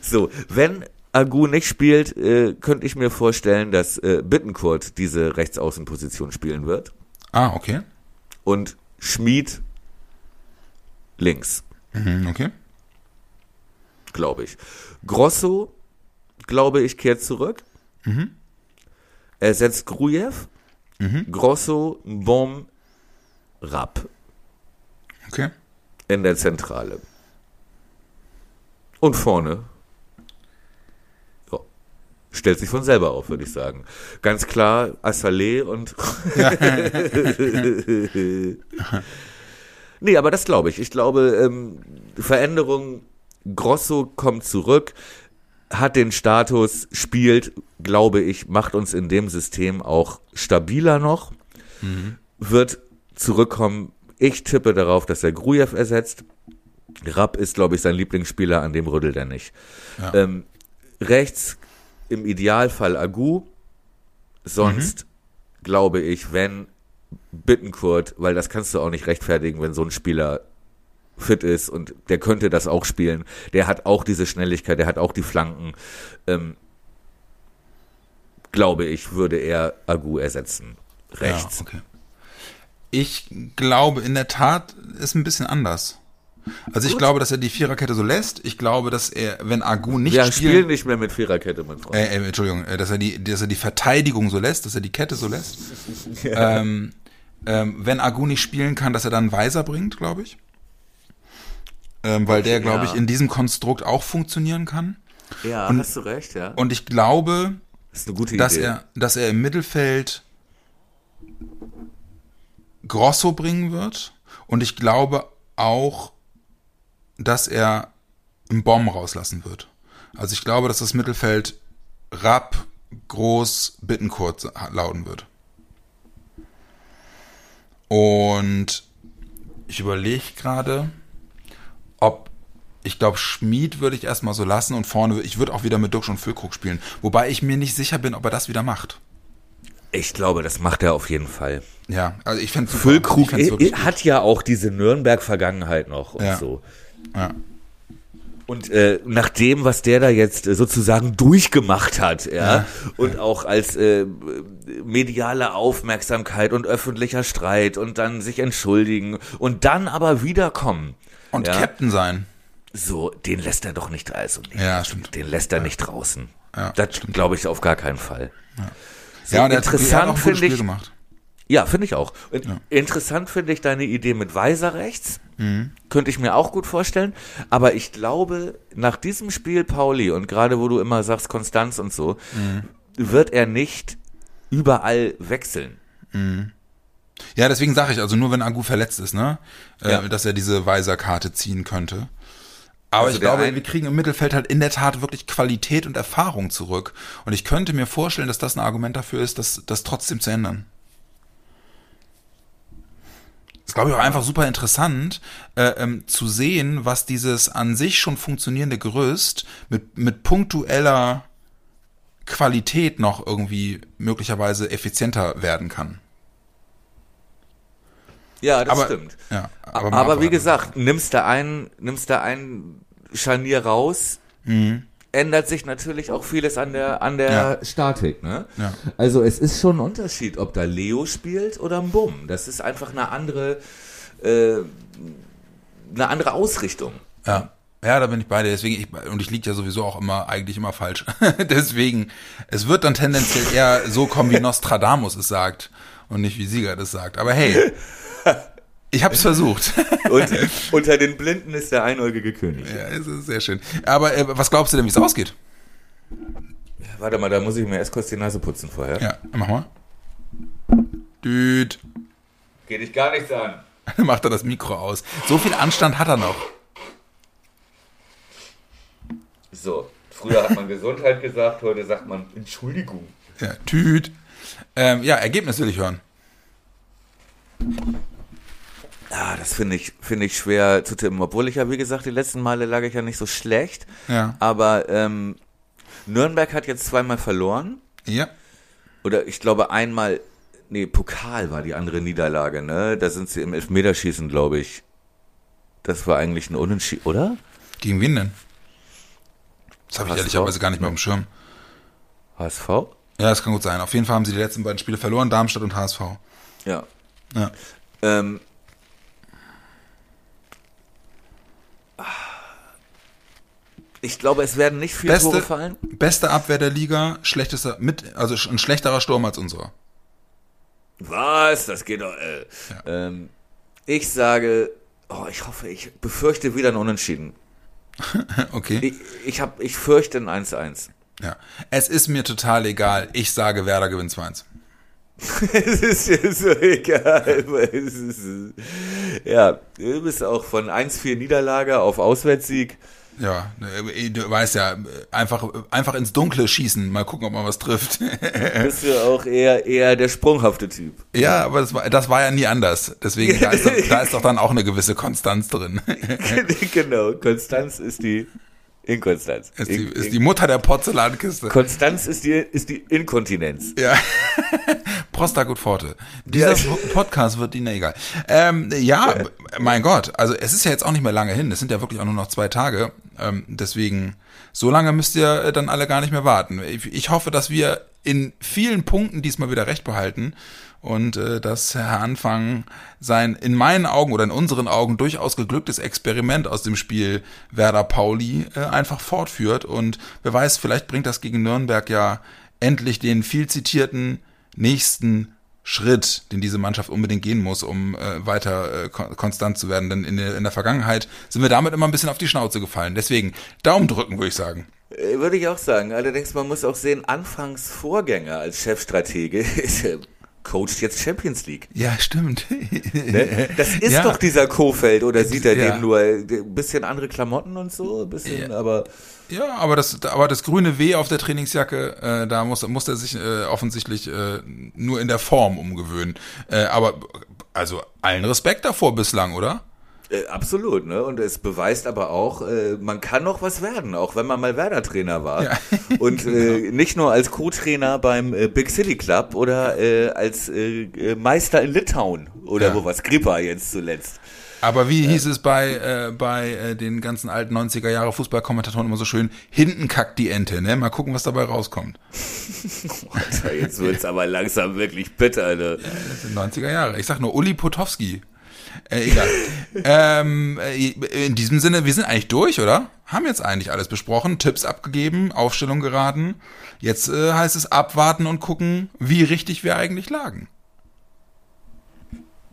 So, wenn Agu nicht spielt, äh, könnte ich mir vorstellen, dass äh, Bittencourt diese Rechtsaußenposition spielen wird Ah, okay. und Schmied links, Mhm, okay. glaube ich. Grosso, glaube ich, kehrt zurück. Ersetzt Grujew. Grosso, Bom, Rapp Okay. in der Zentrale. Und vorne. Stellt sich von selber auf, würde ich sagen. Ganz klar Assalé und. nee, aber das glaube ich. Ich glaube, ähm, Veränderung, Grosso kommt zurück, hat den Status, spielt, glaube ich, macht uns in dem System auch stabiler noch, wird zurückkommen. Ich tippe darauf, dass er Grujew ersetzt. Rapp ist, glaube ich, sein Lieblingsspieler, an dem rüttelt er nicht. Ja. Ähm, rechts im Idealfall Agu, sonst glaube ich, wenn Bittenkurt, weil das kannst du auch nicht rechtfertigen, wenn so ein Spieler fit ist und der könnte das auch spielen. Der hat auch diese Schnelligkeit, der hat auch die Flanken. Ähm, glaube ich, würde er Agu ersetzen. Rechts. Ja, okay. Ich glaube, in der Tat ist ein bisschen anders. Also ich glaube, dass er die Viererkette so lässt. Ich glaube, dass er, wenn Agu nicht Wir spielt, spielen nicht mehr mit Viererkette, mein Freund. äh, äh, Entschuldigung, äh, dass er die, dass er die Verteidigung so lässt, dass er die Kette so lässt. ähm, ähm, wenn Agu nicht spielen kann, dass er dann Weiser bringt, glaube ich. Ähm, weil der, glaube ja. ich, in diesem Konstrukt auch funktionieren kann. ja, und- hast du recht, ja. Und ich glaube, Das dass Idee. er, dass er im Mittelfeld Grosso bringen wird. Und ich glaube auch, dass er einen Bomb rauslassen wird. Also ich glaube, dass das Mittelfeld Rapp, Groß, Bittenkurt lauten wird. Und ich überlege gerade, ob ich glaube, Schmied würde ich erstmal so lassen und vorne, ich würde auch wieder mit Duxch und Füllkrug spielen. Wobei ich mir nicht sicher bin, ob er das wieder macht. Ich glaube, das macht er auf jeden Fall. Ja, also ich fände Füllkrug ich hat ja auch diese Nürnberg-Vergangenheit noch und Ja. so. gut. Ja. Und äh, nach dem, was der da jetzt äh, sozusagen durchgemacht hat, ja, Ja. und auch als äh, mediale Aufmerksamkeit und öffentlicher Streit und dann sich entschuldigen und dann aber wiederkommen. Und ja, Captain sein. so, den lässt er doch nicht also nee, Ja, stimmt. Den lässt er nicht draußen. Ja, das glaube ich auf gar keinen Fall. So, ja, und er er interessant finde ich, gemacht. Ja, finde ich auch. Ja. Interessant finde ich deine Idee mit Weiser rechts. Mhm. Könnte ich mir auch gut vorstellen. Aber ich glaube, nach diesem Spiel, Pauli, und gerade wo du immer sagst Konstanz und so, Mhm. wird er nicht überall wechseln. Ja, deswegen sage ich, also nur wenn Agu verletzt ist, ne, äh, Ja. dass er diese Weiser-Karte ziehen könnte. Aber Also ich glaube, wir kriegen im Mittelfeld halt in der Tat wirklich Qualität und Erfahrung zurück. Und ich könnte mir vorstellen, dass das ein Argument dafür ist, das, das trotzdem zu ändern. Das ist, glaube ich, auch einfach super interessant, äh, ähm, zu sehen, was dieses an sich schon funktionierende Gerüst mit, mit punktueller Qualität noch irgendwie möglicherweise effizienter werden kann. Ja, das aber, stimmt. Ja, Aber, mal wie gesagt, nimmst da ein, nimmst da ein Scharnier raus, Mhm. ändert sich natürlich auch vieles an der, an der Ja. Statik, ne? Ja. Also es ist schon ein Unterschied, ob da Leo spielt oder ein Bumm. Das ist einfach eine andere, äh, eine andere Ausrichtung. Ja. Ja, da bin ich bei dir. Deswegen, ich, und ich liege ja sowieso auch immer, eigentlich immer falsch. Deswegen, es wird dann tendenziell eher so kommen, wie Nostradamus es sagt und nicht wie Sieger das sagt. Aber hey, Ich hab's versucht. Und unter den Blinden ist der einäugige König. ja, es ist sehr schön. Aber äh, was glaubst du denn, wie es ausgeht? Warte mal, da muss ich mir erst kurz die Nase putzen vorher. Ja, mach mal. Düt. Geht dich gar nichts an. Macht er das Mikro aus. So viel Anstand hat er noch. So, früher hat man Gesundheit gesagt, heute sagt man Entschuldigung. Ja, Tüt. Ähm, ja, Ergebnis will ich hören. Ja, das finde ich, finde ich schwer zu tippen. Obwohl ich ja, wie gesagt, die letzten Male lag ich ja nicht so schlecht. Ja. Aber ähm, Nürnberg hat jetzt zweimal verloren. Ja. Oder ich glaube einmal, nee, Pokal war die andere Niederlage, ne? Da sind sie im Elfmeterschießen, glaube ich. Das war eigentlich ein Unentschieden, oder? Gegen wen denn? Das habe ich ehrlicherweise gar nicht mehr auf dem Schirm. HSV? Ja, das kann gut sein. Auf jeden Fall haben sie die letzten beiden Spiele verloren, Darmstadt und HSV. Ja. Ja. Ähm, ich glaube, es werden nicht viele Tore Beste, fallen. beste Abwehr der Liga, schlechtester mit, also ein schlechterer Sturm als unserer. Was? Das geht doch. Äh. Ähm, ich sage, oh, ich hoffe, ich befürchte wieder ein Unentschieden. Okay. Ich, ich, hab, ich fürchte ein 1-1. Ja. Es ist mir total egal. Ich sage, Werder gewinnt 2-1. es ist dir so egal. ist, ja, du bist auch von 1-4 Niederlage auf Auswärtssieg. Ja, ne, du weißt ja, einfach, einfach ins Dunkle schießen, mal gucken, ob man was trifft. Bist du auch eher, eher der sprunghafte Typ. ja, aber das war, das war ja nie anders. Deswegen, da ist, doch, da ist doch dann auch eine gewisse Konstanz drin. genau, Konstanz ist die Inkonstanz. Ist die, In- ist die Mutter der Porzellankiste. Konstanz ist die, ist die Inkontinenz. Ja. Prosta gut Forte. Dieser Ja. Podcast wird Ihnen egal. Ähm, ja, mein Gott, also es ist ja jetzt auch nicht mehr lange hin. Es sind ja wirklich auch nur noch zwei Tage. Ähm, deswegen, so lange müsst ihr äh, dann alle gar nicht mehr warten. Ich, ich hoffe, dass wir in vielen Punkten diesmal wieder recht behalten und äh, dass Herr Anfang sein in meinen Augen oder in unseren Augen durchaus geglücktes Experiment aus dem Spiel Werder Pauli äh, einfach fortführt und wer weiß, vielleicht bringt das gegen Nürnberg ja endlich den viel zitierten nächsten Schritt, den diese Mannschaft unbedingt gehen muss, um äh, weiter äh, kon konstant zu werden. Denn in der, in der Vergangenheit sind wir damit immer ein bisschen auf die Schnauze gefallen. Deswegen Daumen drücken, würde ich sagen. Äh, Würde ich auch sagen. Allerdings, man muss auch sehen, Anfangs Vorgänger als Chefstratege ist er coacht jetzt Champions League. Ja, stimmt. Ne? Das ist Ja. doch dieser Kofeld, oder sieht er Ja. den nur ein bisschen andere Klamotten und so, ein bisschen, aber Ja, aber das, aber das grüne W auf der Trainingsjacke, äh, da muss, muss er sich äh, offensichtlich äh, nur in der Form umgewöhnen. Äh, aber also allen Respekt davor bislang, oder? Äh, absolut, ne? Und es beweist aber auch, äh, man kann noch was werden, auch wenn man mal Werder-Trainer war. Ja. Und äh, nicht nur als Co-Trainer beim äh, Big City Club oder äh, als äh, äh, Meister in Litauen oder Ja. wo was, Grippa jetzt zuletzt. Aber wie hieß es bei, äh, bei äh, den ganzen alten 90er Jahre Fußballkommentatoren immer so schön, hinten kackt die Ente, ne? Mal gucken, was dabei rauskommt. Alter, jetzt wird's aber langsam wirklich bitter, ne? Das sind 90er Jahre. Ich sag nur Uli Potowski. Äh, egal. ähm, äh, in diesem Sinne, wir sind eigentlich durch, oder? Haben jetzt eigentlich alles besprochen, Tipps abgegeben, Aufstellung geraten. Jetzt äh, heißt es abwarten und gucken, wie richtig wir eigentlich lagen.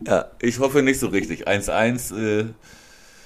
Ja, ich hoffe nicht so richtig. 1-1, äh,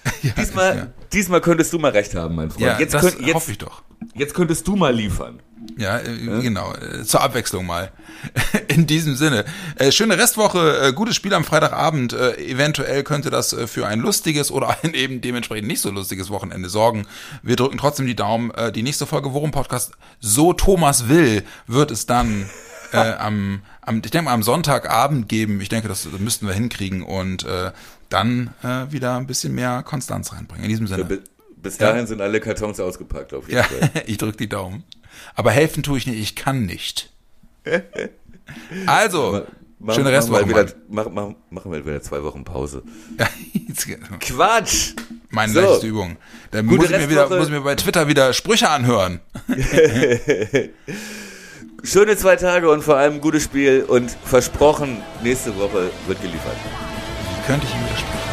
Ja, diesmal, ja. diesmal könntest du mal recht haben, mein Freund. Ja, jetzt, das könnt, jetzt, hoffe ich doch. jetzt könntest du mal liefern. Ja, äh, genau. Äh, zur Abwechslung mal. In diesem Sinne. Äh, schöne Restwoche, äh, gutes Spiel am Freitagabend. Äh, eventuell könnte das äh, für ein lustiges oder ein eben dementsprechend nicht so lustiges Wochenende sorgen. Wir drücken trotzdem die Daumen. Die nächste Folge Worum Podcast, so Thomas will, wird es dann am, am, ich denke mal am Sonntagabend geben. Ich denke, das müssten wir hinkriegen und äh, dann äh, wieder ein bisschen mehr Konstanz reinbringen. In diesem Sinne. Bis, bis dahin sind alle Kartons ausgepackt auf jeden Ja, Fall. ich drück die Daumen. Aber helfen tue ich nicht, ich kann nicht. Also, Mach- schöne machen Restwoche. wir wieder, mach, mach, machen wir wieder zwei Wochen Pause. Ja, Quatsch! Meine So. leichteste Übung. Dann Gute muss ich, mir wieder, muss ich mir bei Twitter wieder Sprüche anhören. Schöne zwei Tage und vor allem gutes Spiel und versprochen, nächste Woche wird geliefert. Könnte ich ihm widersprechen?